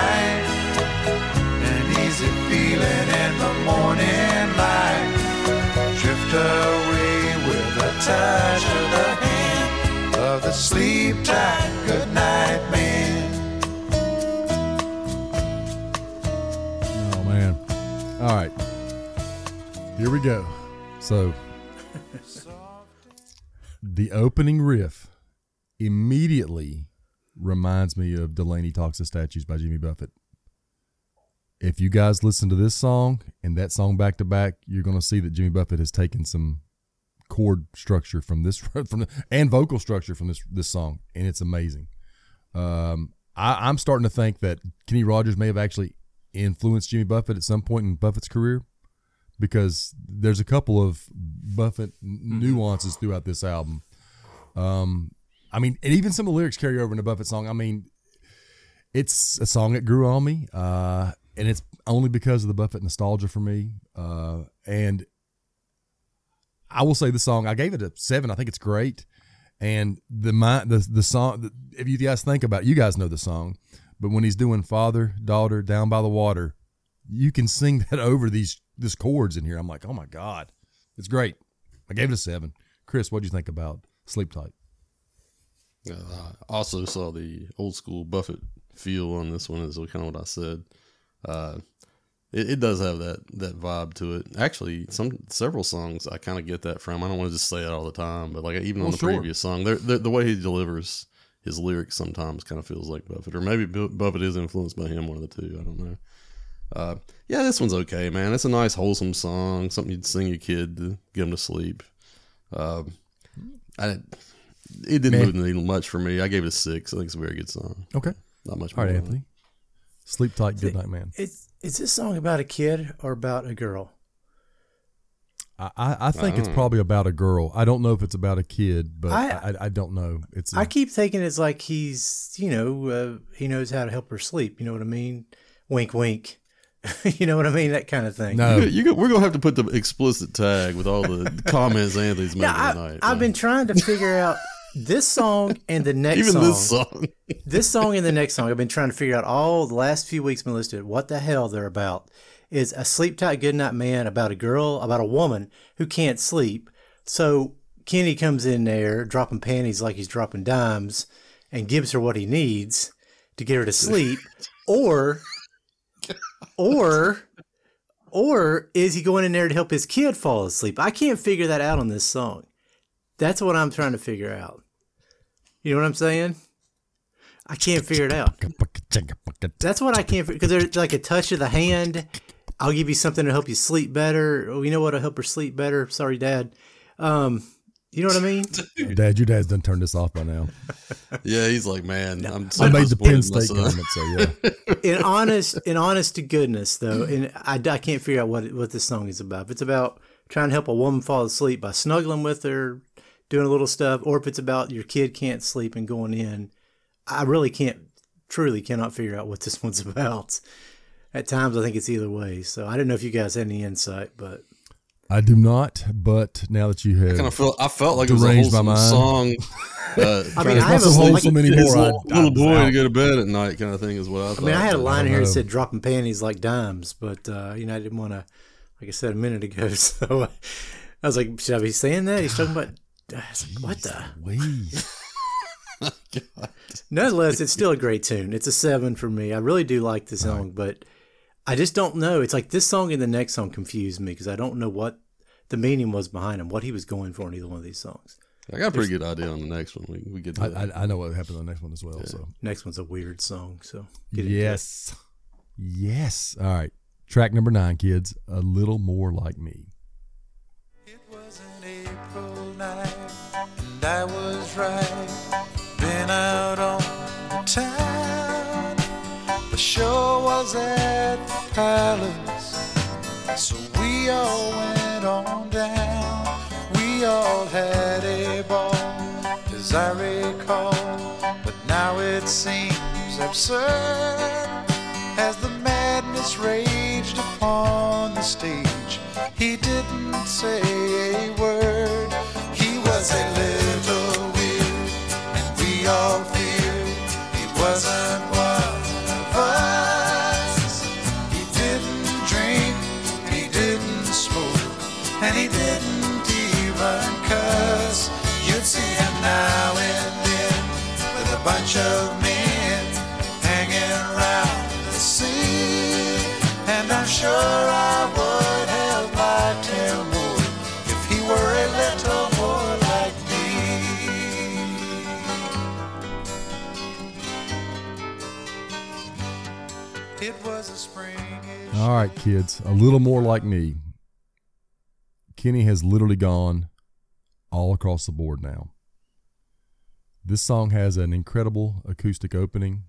Sleep tight goodnight man. Oh man. All right. Here we go. So the opening riff immediately reminds me of Delaney Talks to Statues by Jimmy Buffett. If you guys listen to this song and that song back to back, you're going to see that Jimmy Buffett has taken some chord structure from this <laughs> from the, and vocal structure from this this song, and it's amazing. Um, I, I'm starting to think that Kenny Rogers may have actually influenced Jimmy Buffett at some point in Buffett's career because there's a couple of Buffett nuances throughout this album. Um, I mean, and even some of the lyrics carry over in a Buffett song. I mean, it's a song that grew on me, uh, and it's only because of the Buffett nostalgia for me. Uh, and I will say the song I gave it a seven. I think it's great, and the my the the song. If you guys think about, it, you guys know the song, but when he's doing father daughter down by the water, you can sing <laughs> that over these this chords in here. I'm like, oh my god, it's great. I gave it a seven. Chris, what do you think about Sleep Tight? Uh, I also saw the old school Buffett feel on this one, is kind of what I said. Uh, it, it does have that that vibe to it. Actually, some several songs I kind of get that from. I don't want to just say it all the time, but like even on the sure. previous song, they're, they're- the way he delivers his lyrics sometimes kind of feels like Buffett, or maybe Buffett is influenced by him. One of the two, I don't know. Uh, yeah, this one's okay, man. It's a nice, wholesome song, something you'd sing your kid to get him to sleep. Um, I it didn't Meh. move the needle much for me. I gave it a six. I think it's a very good song. Okay, Not much all right, more. Anthony. Sleep Tight, Good Night Man. Is is this song about a kid or about a girl? I, I I think it's Oh. probably about a girl. I don't know if it's about a kid, but I I- I, I don't know. It's I keep thinking it's like he's, you know, uh, he knows how to help her sleep. You know what I mean? Wink, wink. <laughs> you know what I mean? That kind of thing. no. You, you, we're gonna have to put the explicit tag with all the <laughs> comments Anthony's making Yeah, tonight. I, I've man. been trying to figure out this song and the next even song. this song. <laughs> this song and the next song, I've been trying to figure out all the last few weeks. Been listed what the hell they're about. Is a sleep tight goodnight man about a girl about a woman who can't sleep. So Kenny comes in there dropping panties like he's dropping dimes and gives her what he needs to get her to sleep, <laughs> or or or is he going in there to help his kid fall asleep? I can't figure that out on this song. That's what I'm trying to figure out. You know what I'm saying? I can't figure it out. That's what I can't because there's like a touch of the hand. I'll give you something to help you sleep better. Oh, you know what will help her sleep better? Sorry, Dad. Um, you know what I mean? <laughs> Dad, your dad's done turned this off by now. Yeah, he's like, man, I'm so I made the Penn in State comment, so yeah. <laughs> in honest, in honest to goodness, though, and I, I can't figure out what what this song is about. If it's about trying to help a woman fall asleep by snuggling with her, doing a little stuff, or if it's about your kid can't sleep and going in, I really can't, truly cannot figure out what <laughs> this one's about. At times, I think it's either way. So I don't know if you guys had any insight, but I do not, but now that you have, kind of felt I felt like it was a Deranged my wholesome song. <laughs> Uh, I mean, I have a so like, wholesome his anymore. little, little boy out. to go to bed at night, kind of thing, is what I I mean, I had a line in here that said dropping panties like dimes, but uh, you know, I didn't want to, like I said a minute ago. <laughs> So I was like, should I be saying that? He's talking about. I was what the? Wee. <laughs> <laughs> Nonetheless, it's still a great tune. It's a seven for me. I really do like the song, but I just don't know. It's like this song and the next song confused me because I don't know what the meaning was behind him, what he was going for in either one of these songs. I got a pretty good idea on the next one. We we get I. I, I know what happened on the next one as well. So Next one's a weird song, so get into it. yes, yes. All right, track number nine, kids. A little more like me. Night, and I was right. Been out on the town. The show was at the palace, so we all went on down. We all had a ball, as I recall. But now it seems absurd as the madness raged upon the stage. He didn't say a word. He was a little weird, and we all feared he wasn't one of us. He didn't drink, he didn't smoke, and he didn't even cuss. You'd see him now and then with a bunch of men hanging around the sea. And I'm sure I would All right, kids. A little more like me. Kenny has literally gone all across the board now. This song has an incredible acoustic opening,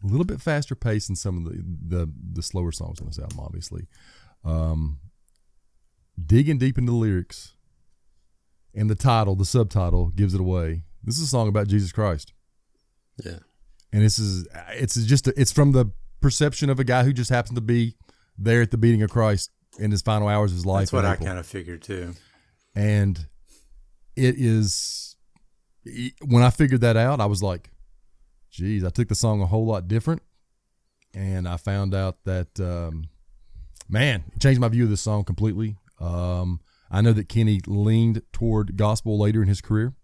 a little bit faster pace than some of the the, the slower songs on this album, obviously. Um, digging deep into the lyrics and the title, the subtitle gives it away. This is a song about Jesus Christ yeah. and this is it's just it's from the perception of a guy who just happens to be there at the beating of Christ in his final hours of his life. That's what I kind of figured too. and it is when I figured that out, I was like, "Geez, I took the song a whole lot different," and I found out that um, man, it changed my view of this song completely. Um, I know that Kenny leaned toward gospel later in his career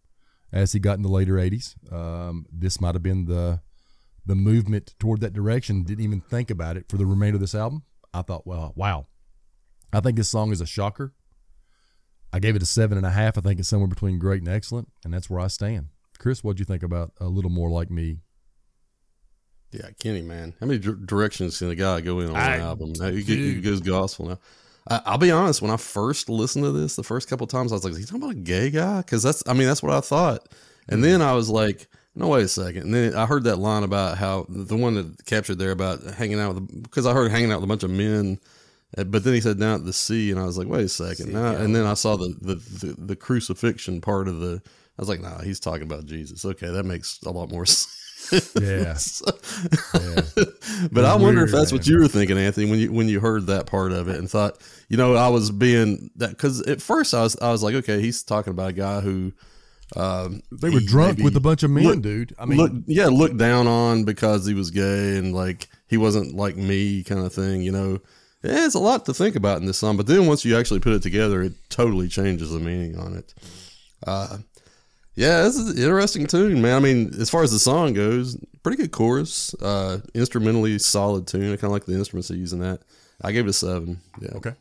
as he got in the later '80s. Um, this might have been the the movement toward that direction. Didn't even think about it for the remainder of this album. I thought, well, wow. I think this song is a shocker. I gave it a seven and a half. I think it's somewhere between great and excellent, and that's where I stand. Chris, what'd you think about a little more like me? Yeah, Kenny, man. How many dir- directions can a guy go in on I- an album? Now, he, he goes gospel now. I, I'll be honest. When I first listened to this, the first couple times, I was like, "Is he talking about a gay guy?" Because that's, I mean, that's what I thought. And then I was like, "No, wait a second. And then I heard that line about how the one that captured there about hanging out with, because I heard hanging out with a bunch of men. uh, But then he said down at the sea, and I was like, "Wait a second. Now, and then I saw the, the the the crucifixion part of the. I was like, "Nah, he's talking about Jesus. Okay, that makes a lot more <laughs> sense." <laughs> Yeah. but I wonder if that's what you were thinking, Anthony, when you when you heard that part of it and thought, you know, I was being that because at first I was I was like, okay, he's talking about a guy who um, They were drunk with a bunch of men, look- dude. I mean, look, yeah, looked down on because he was gay and like he wasn't like me, kind of thing. You know, yeah, it's a lot to think about in this song. But then once you actually put it together, it totally changes the meaning on it. Uh, yeah, this is an interesting tune, man. I mean, as far as the song goes, pretty good chorus. Uh, instrumentally solid tune. I kind of like the instruments they use in that. I gave it a seven. Yeah. Okay.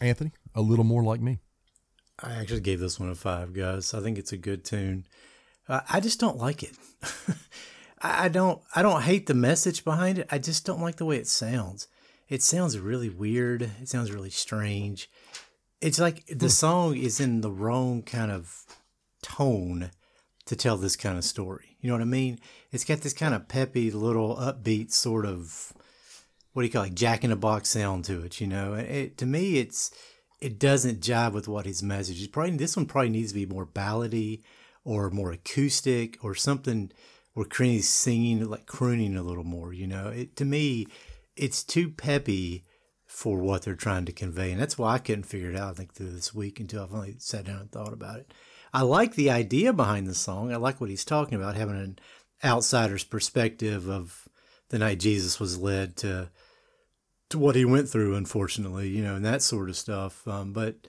Anthony, a little more like me. I actually gave this one a five, guys. I think it's a good tune. Uh, I just don't like it. <laughs> I I don't. I don't hate the message behind it. I just don't like the way it sounds. It sounds really weird. It sounds really strange. It's like the song is in the wrong kind of tone to tell this kind of story. You know what I mean? It's got this kind of peppy, little upbeat sort of what do you call it, Jack in a Box sound to it. You know, and it, to me, it's it doesn't jive with what his message is. Probably this one probably needs to be more ballady or more acoustic or something where Kenny's singing like crooning a little more. You know, it to me, it's too peppy for what they're trying to convey, and that's why I couldn't figure it out. I think through this week until I finally sat down and thought about it. I like the idea behind the song. I like what he's talking about, having an outsider's perspective of the night Jesus was led to to what he went through, unfortunately, you know, and that sort of stuff. Um, but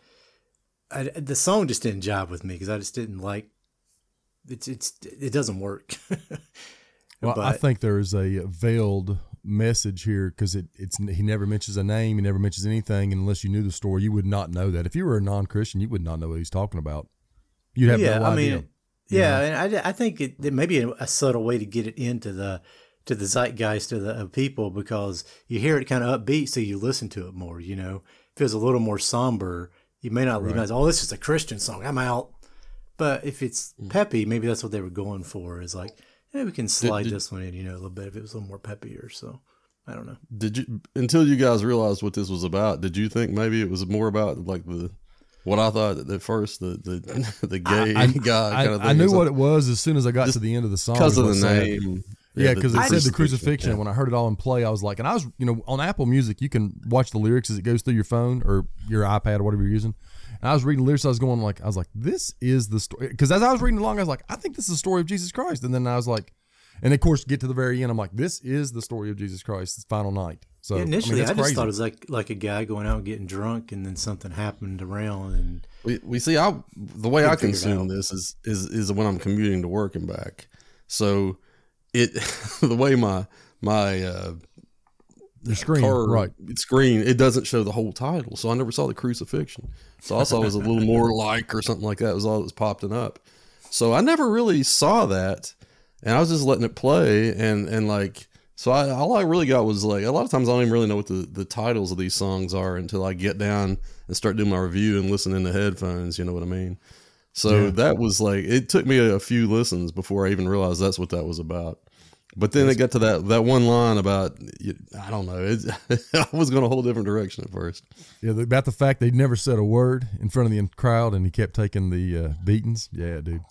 I, the song just didn't jive with me because I just didn't like it's it's it doesn't work. <laughs> Well, I think there is a veiled message here because it, it's he never mentions a name, he never mentions anything, and unless you knew the story, you would not know that. If you were a non-Christian, you would not know what he's talking about. You'd have yeah, no I idea. mean, yeah, and I, I think it, it may be a, a subtle way to get it into the to the zeitgeist of the of people because you hear it kind of upbeat, so you listen to it more. You know, if it was a little more somber, you may not realize, oh, this is a Christian song. I'm out. But if it's Mm. peppy, maybe that's what they were going for. Is like, yeah, we can slide did- this one in, you know, a little bit if it was a little more peppier. So I don't know. Did you until you guys realized what this was about? Did you think maybe it was more about like the what I thought at first the the <laughs> the gay I, guy I, kind of? I knew what it was as soon as I got to the end of the song. because of the name. Yeah, because it said the crucifixion. crucifixion. Yeah. When I heard it all in play, I was like, and I was, you know, on Apple Music, you can watch the lyrics as it goes through your phone or your iPad or whatever you're using. And I was reading lyrics, I was going like, I was like, this is the story. Because as I was reading along, I was like, I think this is the story of Jesus Christ. And then I was like, and of course, get to the very end, I'm like, this is the story of Jesus Christ, his final night. So Yeah, I mean, initially, I, that's just crazy. thought it was like like a guy going out and getting drunk, and then something happened around, and We, we see I the way I Couldn't figure it consume this is is is when I'm commuting to work and back. So it <laughs> the way my my uh the screen, car right? screen it doesn't show the whole title, so I never saw the crucifixion. So I saw it was a little more <laughs> like or something like that was all that was popping up. So I never really saw that, and I was just letting it play and and like so I all I really got was like a lot of times I don't even really know what the the titles of these songs are until I get down and start doing my review and listen in the headphones. You know what I mean? So Yeah. that was like it took me a, a few listens before I even realized that's what that was about. But then it got to that that one line about I don't know. It, <laughs> I was going a whole different direction at first. Yeah, about the fact they never said a word in front of the crowd and he kept taking the uh, beatings. Yeah, dude.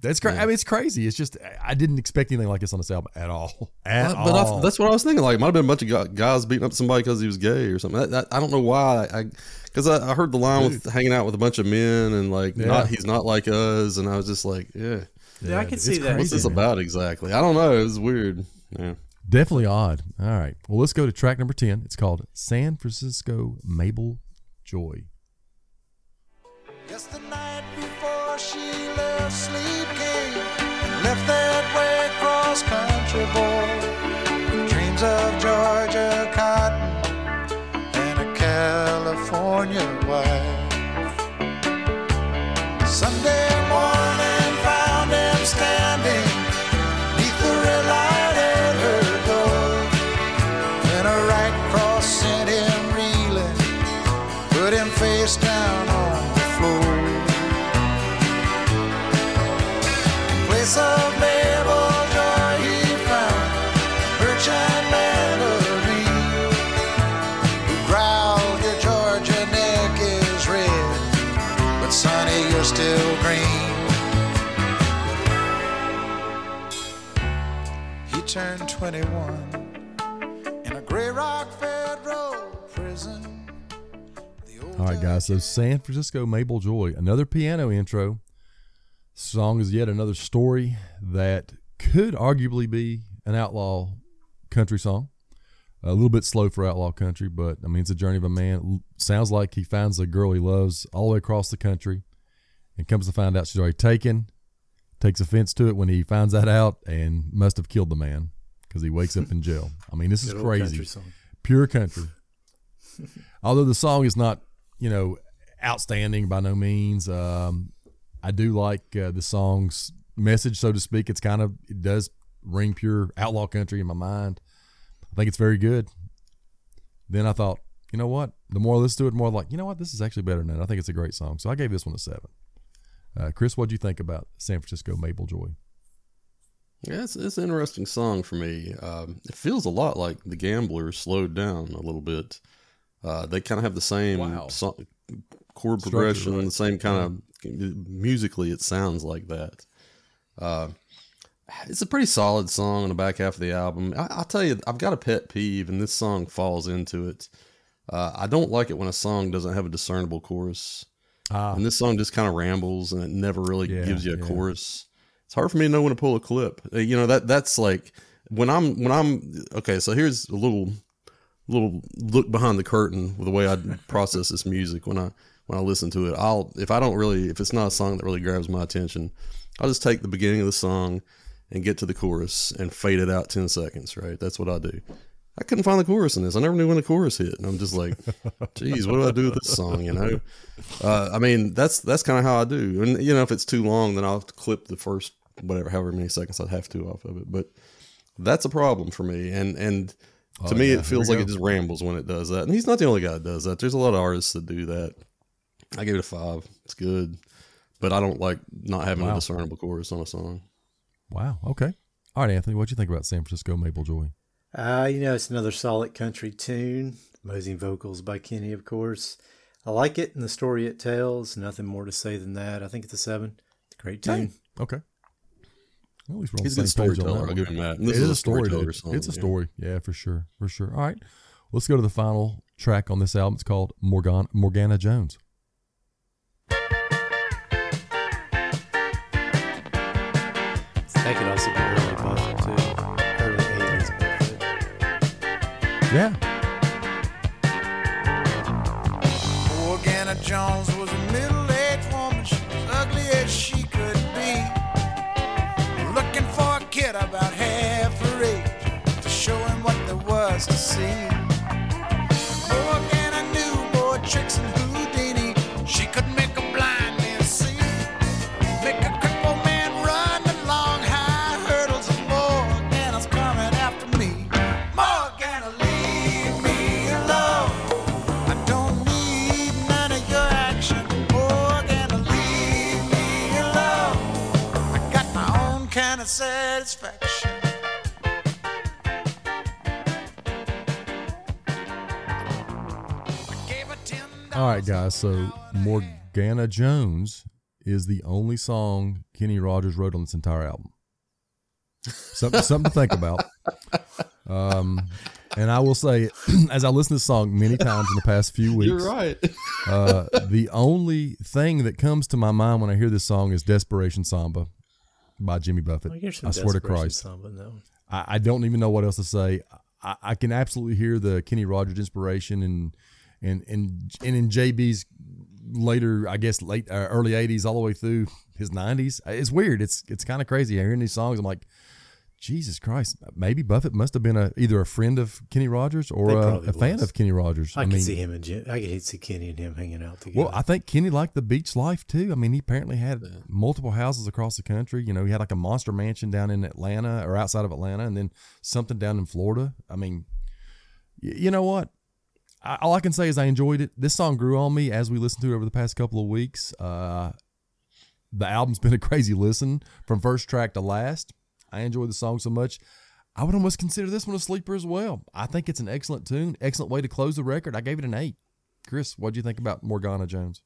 That's crazy. I mean, it's crazy. It's just I- I didn't expect anything like this on this album at all. <laughs> At but all. I, that's what I was thinking. Like, it might have been a bunch of guys beating up somebody because he was gay or something. That, that, I don't know why. I because I, I heard the line with hanging out with a bunch of men and like Yeah. not he's not like us, and I was just like, yeah, yeah, I can it's see that. what's this about exactly? I don't know. It was weird. Yeah. Definitely odd. All right. Well, let's go to track number 10. It's called San Francisco Mabel Joy. Just the night before she left sleep came and left that way cross country boy dreams of Georgia cotton and a California wife. Sunday turned 21 in a Gray Rock federal prison. All right, guys. So San Francisco Mabel Joy, another piano intro. Song is yet another story that could arguably be an outlaw country song. A little bit slow for outlaw country, but I mean, it's a journey of a man. Sounds like he finds a girl he loves all the way across the country. and comes to find out she's already taken. Takes offense to it when he finds that out, and must have killed the man because he wakes up in <laughs> jail. I mean, this is crazy country song. pure country. <laughs> Although the song is not, you know, outstanding by no means, um, I do like uh, the song's message, so to speak. It's kind of it does ring pure outlaw country in my mind. I think it's very good. Then I thought, you know what? The more I listen to it, the more like, you know what? This is actually better than that. I think it's a great song, so I gave this one a seven. Uh, Chris, what do you think about San Francisco Mabel Joy? Yeah, it's, it's an interesting song for me. Um, it feels a lot like The Gambler slowed down a little bit. Uh, they kind of have the same Wow. chord Structure, progression, right. the same kind of musically. It sounds like that. Uh, it's a pretty solid song in the back half of the album. I, I'll tell you, I've got a pet peeve, and this song falls into it. Uh, I don't like it when a song doesn't have a discernible chorus. Ah, And this song just kind of rambles and it never really Yeah, gives you a yeah. chorus. It's hard for me to know when to pull a clip. Uh, You know that that's like when I'm when I'm okay. So here's a little little look behind the curtain with the way I <laughs> process this music when I when I listen to it. I'll if I don't really if it's not a song that really grabs my attention, I'll just take the beginning of the song and get to the chorus and fade it out ten seconds. Right, that's what I do. I couldn't find the chorus in this. I never knew when the chorus hit, and I'm just like, <laughs> "Geez, what do I do with this song?" You know. Uh, I mean, that's that's kind of how I do. And you know, if it's too long, then I'll have to clip the first whatever, however many seconds I'd have to off of it. But that's a problem for me. And and to Oh, me, yeah, it feels like we it just rambles when it does that. And he's not the only guy that does that. There's a lot of artists that do that. I give it a five. It's good, but I don't like not having Wow. a discernible chorus on a song. wow. Okay. All right, Anthony, what do you think about San Francisco Mabel Joy? Uh, you know, it's another solid country tune. Amazing vocals by Kenny, of course. I like it and the story it tells. Nothing more to say than that. I think it's a seven. It's a great tune. Okay. Well, at least we're on He's the a same page on storyteller. that I'll one. give him that. This is is a story. storyteller dude. song, It's a story. Yeah, for sure. For sure. All right. Let's go to the final track on this album. It's called Morgan Morgana Jones. Thank you, also Yeah. $10 guys. So Morgana Jones is the only song Kenny Rogers wrote on this entire album. Something, something to think about. Um, and I will say, <clears throat> as I listen to this song many times in the past few weeks, You're right. uh, the only thing that comes to my mind when I hear this song is "Desperation Samba" by Jimmy Buffett. Well, I swear to Christ, Samba, though. I, I don't even know what else to say. I, I can absolutely hear the Kenny Rogers inspiration and and and and in JB's later, I guess late uh, early '80s all the way through his '90s. It's weird. It's it's kind of crazy hearing these songs. I'm like, Jesus Christ, maybe Buffett must have been a either a friend of Kenny Rogers or a, a fan of Kenny Rogers. I, could see him and Jim. I could see Kenny and him hanging out together. well, I think Kenny liked the beach life too. I mean, he apparently had multiple houses across the country. You know, he had like a monster mansion down in Atlanta or outside of Atlanta, and then something down in Florida. I mean, you know what? I, all I can say is I enjoyed it. This song grew on me as we listened to it over the past couple of weeks. Uh, the album's <laughs> been a crazy listen from first track to last. I enjoyed the song so much. I would almost consider this one a sleeper as well. I think it's an excellent tune, excellent way to close the record. I gave it an eight. Chris, what do you think about Morgana Jones?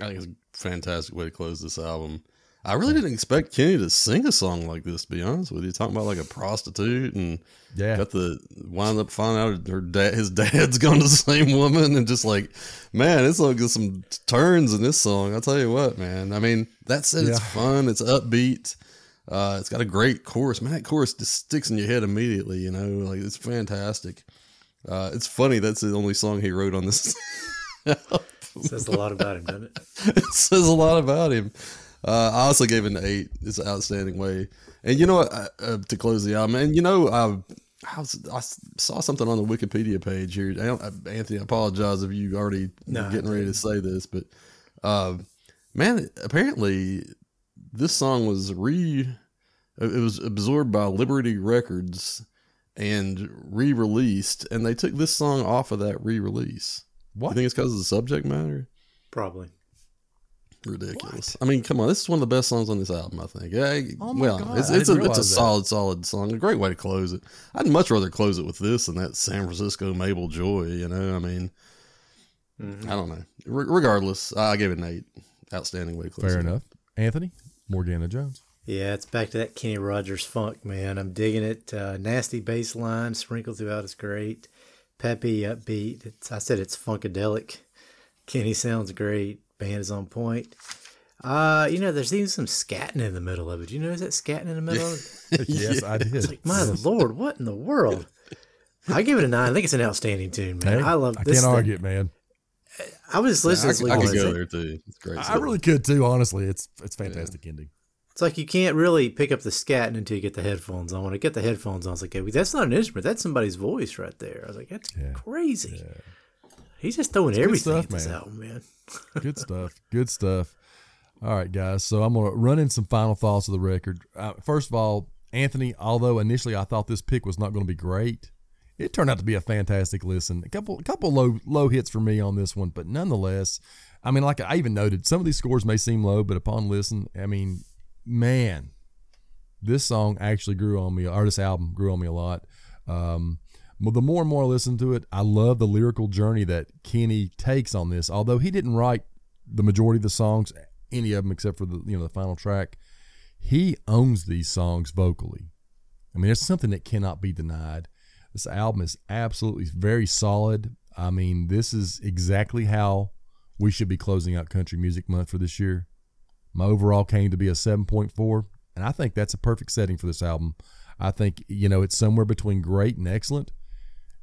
I think it's a fantastic way to close this album. I really didn't expect Kenny to sing a song like this. To be honest with you, talking about like a prostitute and Yeah. got the wind up finding out her dad, his dad's <laughs> gone to the same woman, and just like, man, it's like there's some turns in this song. I'll tell you what, man. I mean, that said, it's fun, it's upbeat, uh, it's got a great chorus. Man, that chorus just sticks in your head immediately. You know, like it's fantastic. Uh, it's funny that's the only song he wrote on this. <laughs> Says a lot about him, doesn't it? <laughs> it says a lot about him. Uh, I also gave it an eight. It's an outstanding way. And you know what? Uh, uh, to close the album, and you know, I, I, was, I saw something on the Wikipedia page here. I uh, Anthony, I apologize if you already No, getting ready to say this, but uh, man, apparently this song was re. It was absorbed by Liberty Records and re-released, and they took this song off of that re-release. What? You think it's because of the subject matter? Probably. Ridiculous. I mean, come on. This is one of the best songs on this album, I think. Yeah, Oh my well, God, it's it's a it's a that. solid, solid song. A great way to close it. I'd much rather close it with this than that San Francisco Mabel Joy. You know, I mean, Mm-hmm. I don't know. Re- regardless, I gave it an eight. Outstanding way to close. Fair it. enough. Anthony, Morgana Jones. Yeah, it's back to that Kenny Rogers funk, man. I'm digging it. Uh, nasty bass line sprinkled throughout is great. Peppy, upbeat. It's, I said it's funkadelic. Kenny sounds great. Band is on point. Uh, you know, there's even some scatting in the middle of it. You notice that scatting in the middle of it? <laughs> yes, I did. Like, my lord, what in the world? I give it a nine. I think it's an outstanding tune, man. Hey, I love I this. can't thing. argue it, man. I was listening to I, I could go there too. It's great. I stuff. really could too. Honestly, it's it's fantastic ending. It's like you can't really pick up the scatting until you get the headphones on. When I get the headphones on, I was like, hey, that's not an instrument. That's somebody's voice right there. I was like, that's Yeah. crazy. He's just throwing good everything stuff, at this man. album, man. <laughs> Good stuff. Good stuff. All right, guys. So I'm gonna run in some final thoughts of the record. Uh, first of all, Anthony. Although initially I thought this pick was not going to be great, it turned out to be a fantastic listen. A couple, a couple low low hits for me on this one, but nonetheless, I mean, like I even noted, some of these scores may seem low, but upon listen, I mean, man, this song actually grew on me, or this album grew on me a lot. Um, well, the more and more I listen to it, I love the lyrical journey that Kenny takes on this. Although he didn't write the majority of the songs, any of them except for the you know the final track, he owns these songs vocally. I mean, it's something that cannot be denied. This album is absolutely very solid. I mean, this is exactly how we should be closing out Country Music Month for this year. My overall came to be a 7.4, and I think that's a perfect setting for this album. I think, you know, it's somewhere between great and excellent.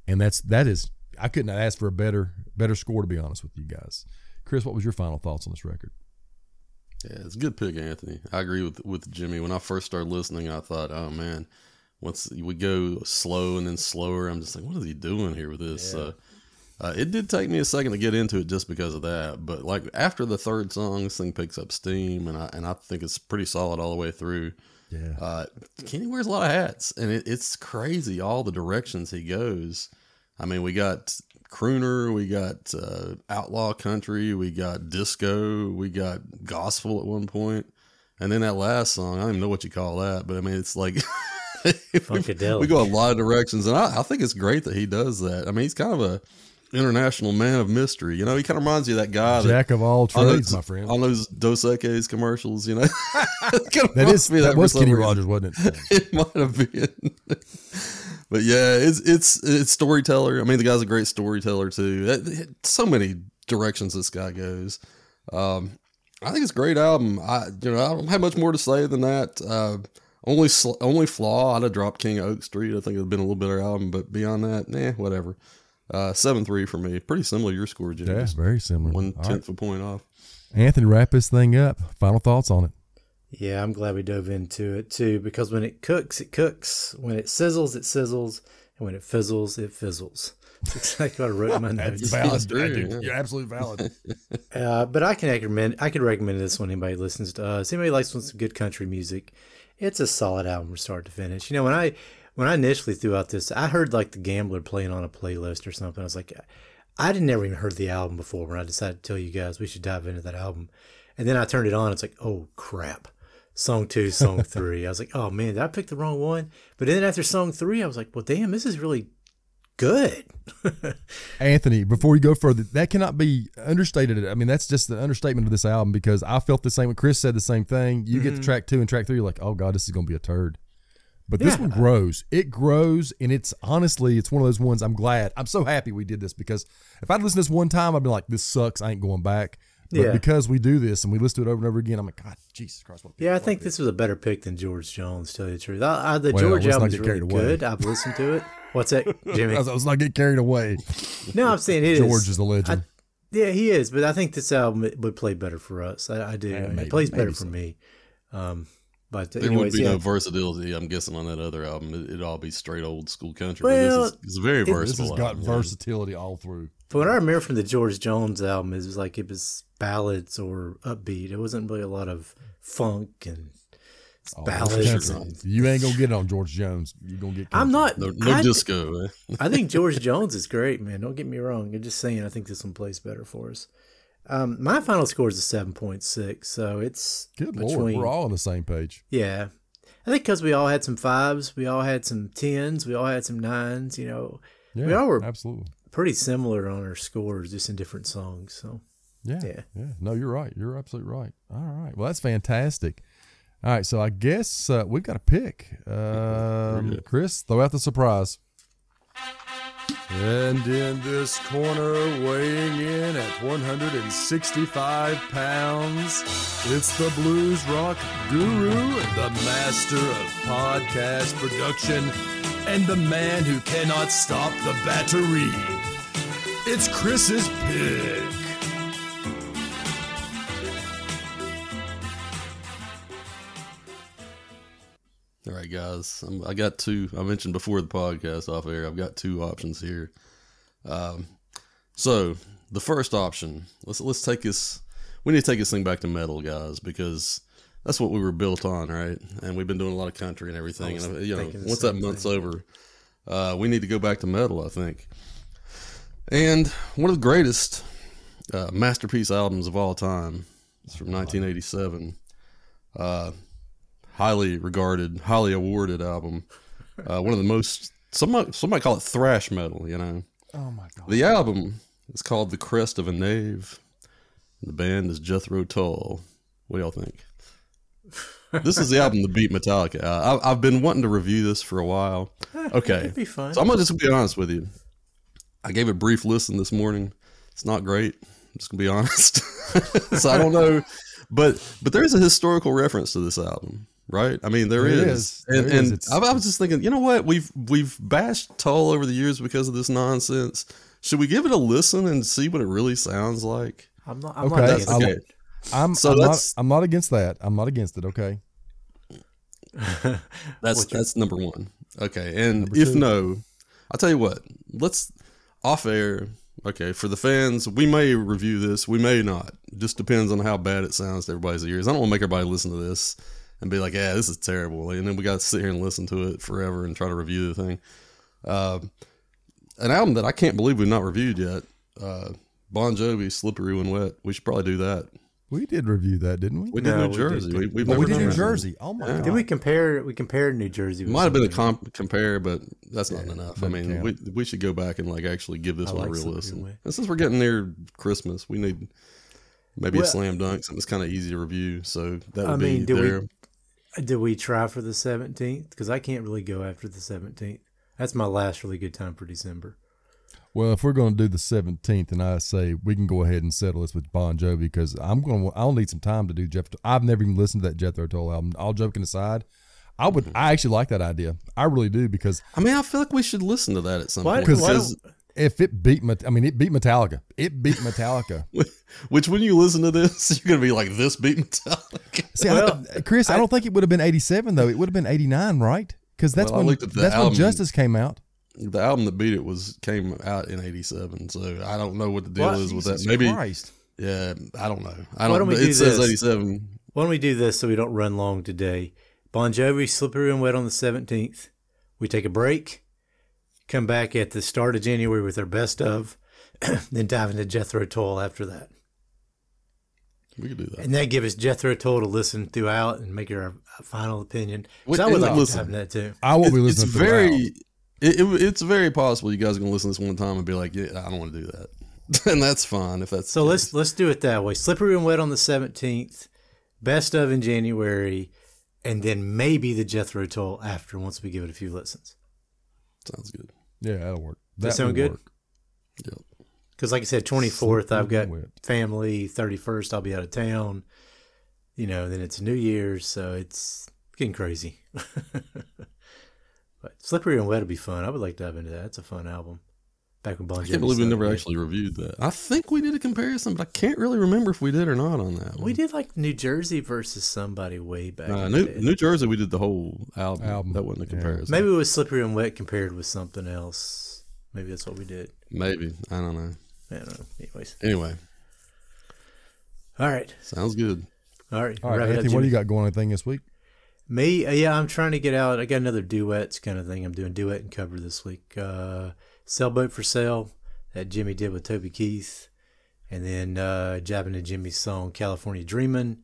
And that's that is I couldn't ask for a better better score to be honest with you guys. Chris, what was your final thoughts on this record? Yeah, it's a good pick, Anthony. I agree with with Jimmy. When I first started listening, I thought, oh man, once we go slow and then slower, I'm just like, what is he doing here with this? Uh, uh, it did take me a second to get into it just because of that, but like after the third song, this thing picks up steam, and I and I think it's pretty solid all the way through. Yeah. Uh, Kenny wears a lot of hats, and it, it's crazy all the directions he goes. I mean, we got crooner, we got uh, outlaw country, we got disco, we got gospel at one point, and then that last song, I don't even know what you call that, but I mean, it's like <laughs> we go a lot of directions, and I, I think it's great that he does that. I mean, he's kind of a international man of mystery. You know, he kind of reminds you of that guy that Jack of all on trades, those- my friend. on those Dos Equis commercials. You know, <laughs> Kinda That is reminds me of that was Kenny reason. Rogers, wasn't it? <laughs> it might have been. But yeah, it's it's it's storyteller. I mean, the guy's a great storyteller too. That- So many directions this guy goes. Um, I think it's a great album. I you know I don't have much more to say than that. Uh, only sl- only flaw I'd have dropped King Oak Street. I think it'd been a little better album, but beyond that, nah, whatever. Uh, seven three for me. Pretty similar to your score, Jim. Yeah, very similar. One tenth tenth of a point off. Anthony, wrap this thing up. Final thoughts on it. Yeah, I'm glad we dove into it too because when it cooks, it cooks. When it sizzles, it sizzles. And when it fizzles, it fizzles. <laughs> That's exactly what I wrote in my <laughs> notes. valid, dude. Yeah. You're absolutely valid. <laughs> Uh, but I can recommend I could recommend this one. Anybody listens to us, anybody likes some good country music, it's a solid album from start to finish. You know, when I when I initially threw out this, I heard like the Gambler playing on a playlist or something. I was like, I didn't never even heard the album before. When I decided to tell you guys we should dive into that album, and then I turned it on. It's like, oh crap, song two, song <laughs> three. I was like, oh man, did I pick the wrong one? But then after song three, I was like, well, damn, this is really good. <laughs> Anthony, before you go further, that cannot be understated. I mean, that's just the understatement of this album because I felt the same. When Chris said the same thing. You get to mm-hmm. track two and track three, you're like, oh god, this is going to be a turd. But this one grows. It grows, and it's honestly, it's one of those ones. I'm glad. I'm so happy we did this because if I'd listened to this one time, I'd be like, this sucks. I ain't going back. But Yeah. because we do this and we listen to it over and over again, I'm like, God, Jesus Christ, what Yeah, I think this was a better pick than George Jones. To tell you the truth, I, I, the Well, George let's not album is really good. I've listened to it. What's that, <laughs> Jimmy? I was, I was not getting carried away. no, I'm saying it is. George is the legend. Yeah, he is, but I think this album would play better for us. I, I do. Yeah, maybe- it plays better maybe for me. Um, but There anyways, would be yeah. no versatility, I'm guessing, on that other album. It, it'd all be straight old school country. Well, but this is it's very it- This versatile. has got album, yeah. versatility all through. But what I remember from the George Jones album is like it was ballads or upbeat. It wasn't really a lot of funk and Oh, ballads. and- You ain't gonna get it on George Jones. You're gonna get. I'm not. No, no I, disco. I think <laughs> George Jones is great, man. Don't get me wrong. I'm just saying. I think this one plays better for us. Um, my final score is a seven point six, so it's Good between. lord, we're all on the same page. Yeah. I think because we all had some fives, we all had some tens, we all had some nines, you know, Yeah, We all were- absolutely. Pretty similar on our scores, just in different songs. So, Yeah, Yeah. yeah, No, you're right. You're absolutely right. All right. Well, that's fantastic. All right. So I guess uh, we've got a pick. Um. Chris, throw out the surprise. And in this corner, weighing in at 165 pounds, it's the blues rock guru, the master of podcast production, and the man who cannot stop the battery. It's Chris's pick. All right, guys. I'm, I got two. I mentioned before the podcast off air. I've got two options here. Um, so the first option. Let's let's take this. We need to take this thing back to metal, guys, because that's what we were built on, right? And we've been doing a lot of country and everything. And you know, once that month's thing. over, uh, we need to go back to metal. I think. And one of the greatest uh, masterpiece albums of all time. is from 1987. Uh, highly regarded, highly awarded album. Uh, one of the most some some might call it thrash metal. You know, Oh my god. the album is called "The Crest of a Knave." The band is Jethro Tull. What do y'all think? This is the album that beat Metallica. Uh, I, I've been wanting to review this for a while. Okay, it'd be fun. so I'm gonna just be honest with you. I gave it a brief listen this morning. It's not great. I'm just gonna be honest. <laughs> so I don't know, but but there's a historical reference to this album, right? I mean, there There is, is. and, There is. and It's- I, I was just thinking, you know what? We've we've bashed Tull over the years because of this nonsense. Should we give it a listen and see what it really sounds like? I'm not. I'm Okay, not That's okay. It. I'm So I'm not I'm not against that. I'm not against it. Okay. <laughs> That's your- that's number one. Okay, and Number if two. no, I'll tell you what. Let's off air. Okay, for the fans, we may review this. We may not. Just depends on how bad it sounds to everybody's ears. I don't want to make everybody listen to this and be like, "Yeah, this is terrible," and then we got to sit here and listen to it forever and try to review the thing. Uh, an album that I can't believe we've not reviewed yet. Uh, bon Jovi, "Slippery When Wet." We should probably do that. We did review that, didn't we? We did No, New we Jersey. did- we, we've Oh, we did New. Jersey. Oh my Yeah. god. Did we compare? We compared New Jersey. With Might have been a comp- compare, but that's not enough. I mean, count. we we should go back and like actually give this I one like a real listen. And since we're getting near Christmas, we need maybe Well- a slam dunk, something that's kind of easy to review. So that would I mean, be do there. we did we try for the 17th? Because I can't really go after the 17th. That's my last really good time for December. Well, if we're going to do the 17th, and I say we can go ahead and settle this with Bon Jovi because I'm going to, I'll need some time to do Jeff. I've never even listened to that Jethro Tull album. All joking aside, I would, Mm-hmm. I actually like that idea. I really do because I mean, I feel like we should listen to that at some Why- point. Because- if it beat, Met- I mean, it beat Metallica. It beat Metallica. <laughs> which when you listen to this, <laughs> you're gonna be like, this beat Metallica. See, I, Chris, I, don't think it would have been 87 though. It would have been 89, right? Because that's Well, when looked at that's when. Justice came out. The album that beat it was came out in '87. So I don't know what the deal What? is with Jesus that. Maybe Christ. yeah, I don't know. I don't. don't we it do says '87. Why don't we do this so we don't run long today? Bon Jovi, Slippery and Wet on the 17th. We take a break, come back at the start of January with our best of, <clears throat> then dive into Jethro Tull after that. We could do that. And that give us Jethro Tull to listen throughout and make our our final opinion. 'Cause Wait, I would like listen. to have that too. I won't be listening it's to very throughout. It, it, it's very possible you guys are gonna listen to this one time and be like yeah i don't want to do that <laughs> and that's fine if that's So let's case. let's do it that way. Slippery and Wet on the 17th, best of in January, and then maybe the Jethro Tull after once we give it a few listens. sounds good Yeah, that'll work. Does that sound good? work. yep Because, like I said, 24th, I've got Wet. family. 31st, I'll be out of town. You know, then it's New Year's, so it's getting crazy. <laughs> but Slippery and Wet would be fun. I would like to dive into that. It's a fun album. back when Bon I can't believe we started never it. actually reviewed that. I think we did a comparison, but I can't really remember if we did or not on that. We one. did like New Jersey versus somebody way back. Uh, New. New Jersey, we did the whole album. Album, That wasn't a yeah. comparison. Maybe it was Slippery and Wet compared with something else. Maybe that's what we did. Maybe. I don't know. I don't know. Anyways, Anyway, all right, sounds good. all right. All right, wrap it up, Anthony, what do Jimmy. you got going anything this week? Me, uh, yeah, I'm trying to get out. I got another duets kind of thing. I'm doing duet and cover this week. Uh, Sailboat for Sale that Jimmy did with Toby Keith, and then uh, jabbing to Jimmy's song California Dreamin'.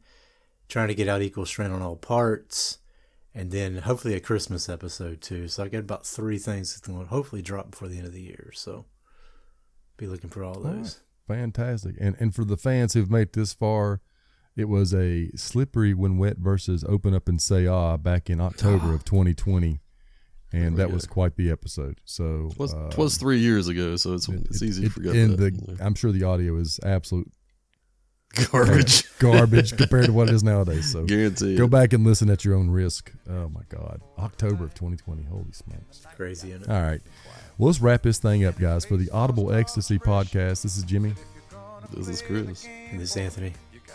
Trying to get out Equal Strength on All Parts, and then hopefully a Christmas episode too. So I got about three things that's going to hopefully drop before the end of the year. So be looking for all those. Fantastic. And and for the fans who've made this far, it was a slippery when wet versus open up and say ah back in October of <sighs> 2020. And that was quite the episode. So It was, uh, it was three years ago, so it's it's easy it- to forget and that. the, I'm sure the audio is absolute <laughs> Garbage. <laughs> garbage compared to what it is nowadays. So Guarantee. go back and listen at your own risk. Oh my God, October of 2020. Holy smokes! Crazy, isn't it? All right, well let's wrap this thing up, guys. For the Audible Ecstasy podcast, this is Jimmy, This is Chris. And this is Anthony.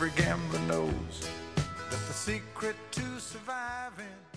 Every gambler knows that the secret to surviving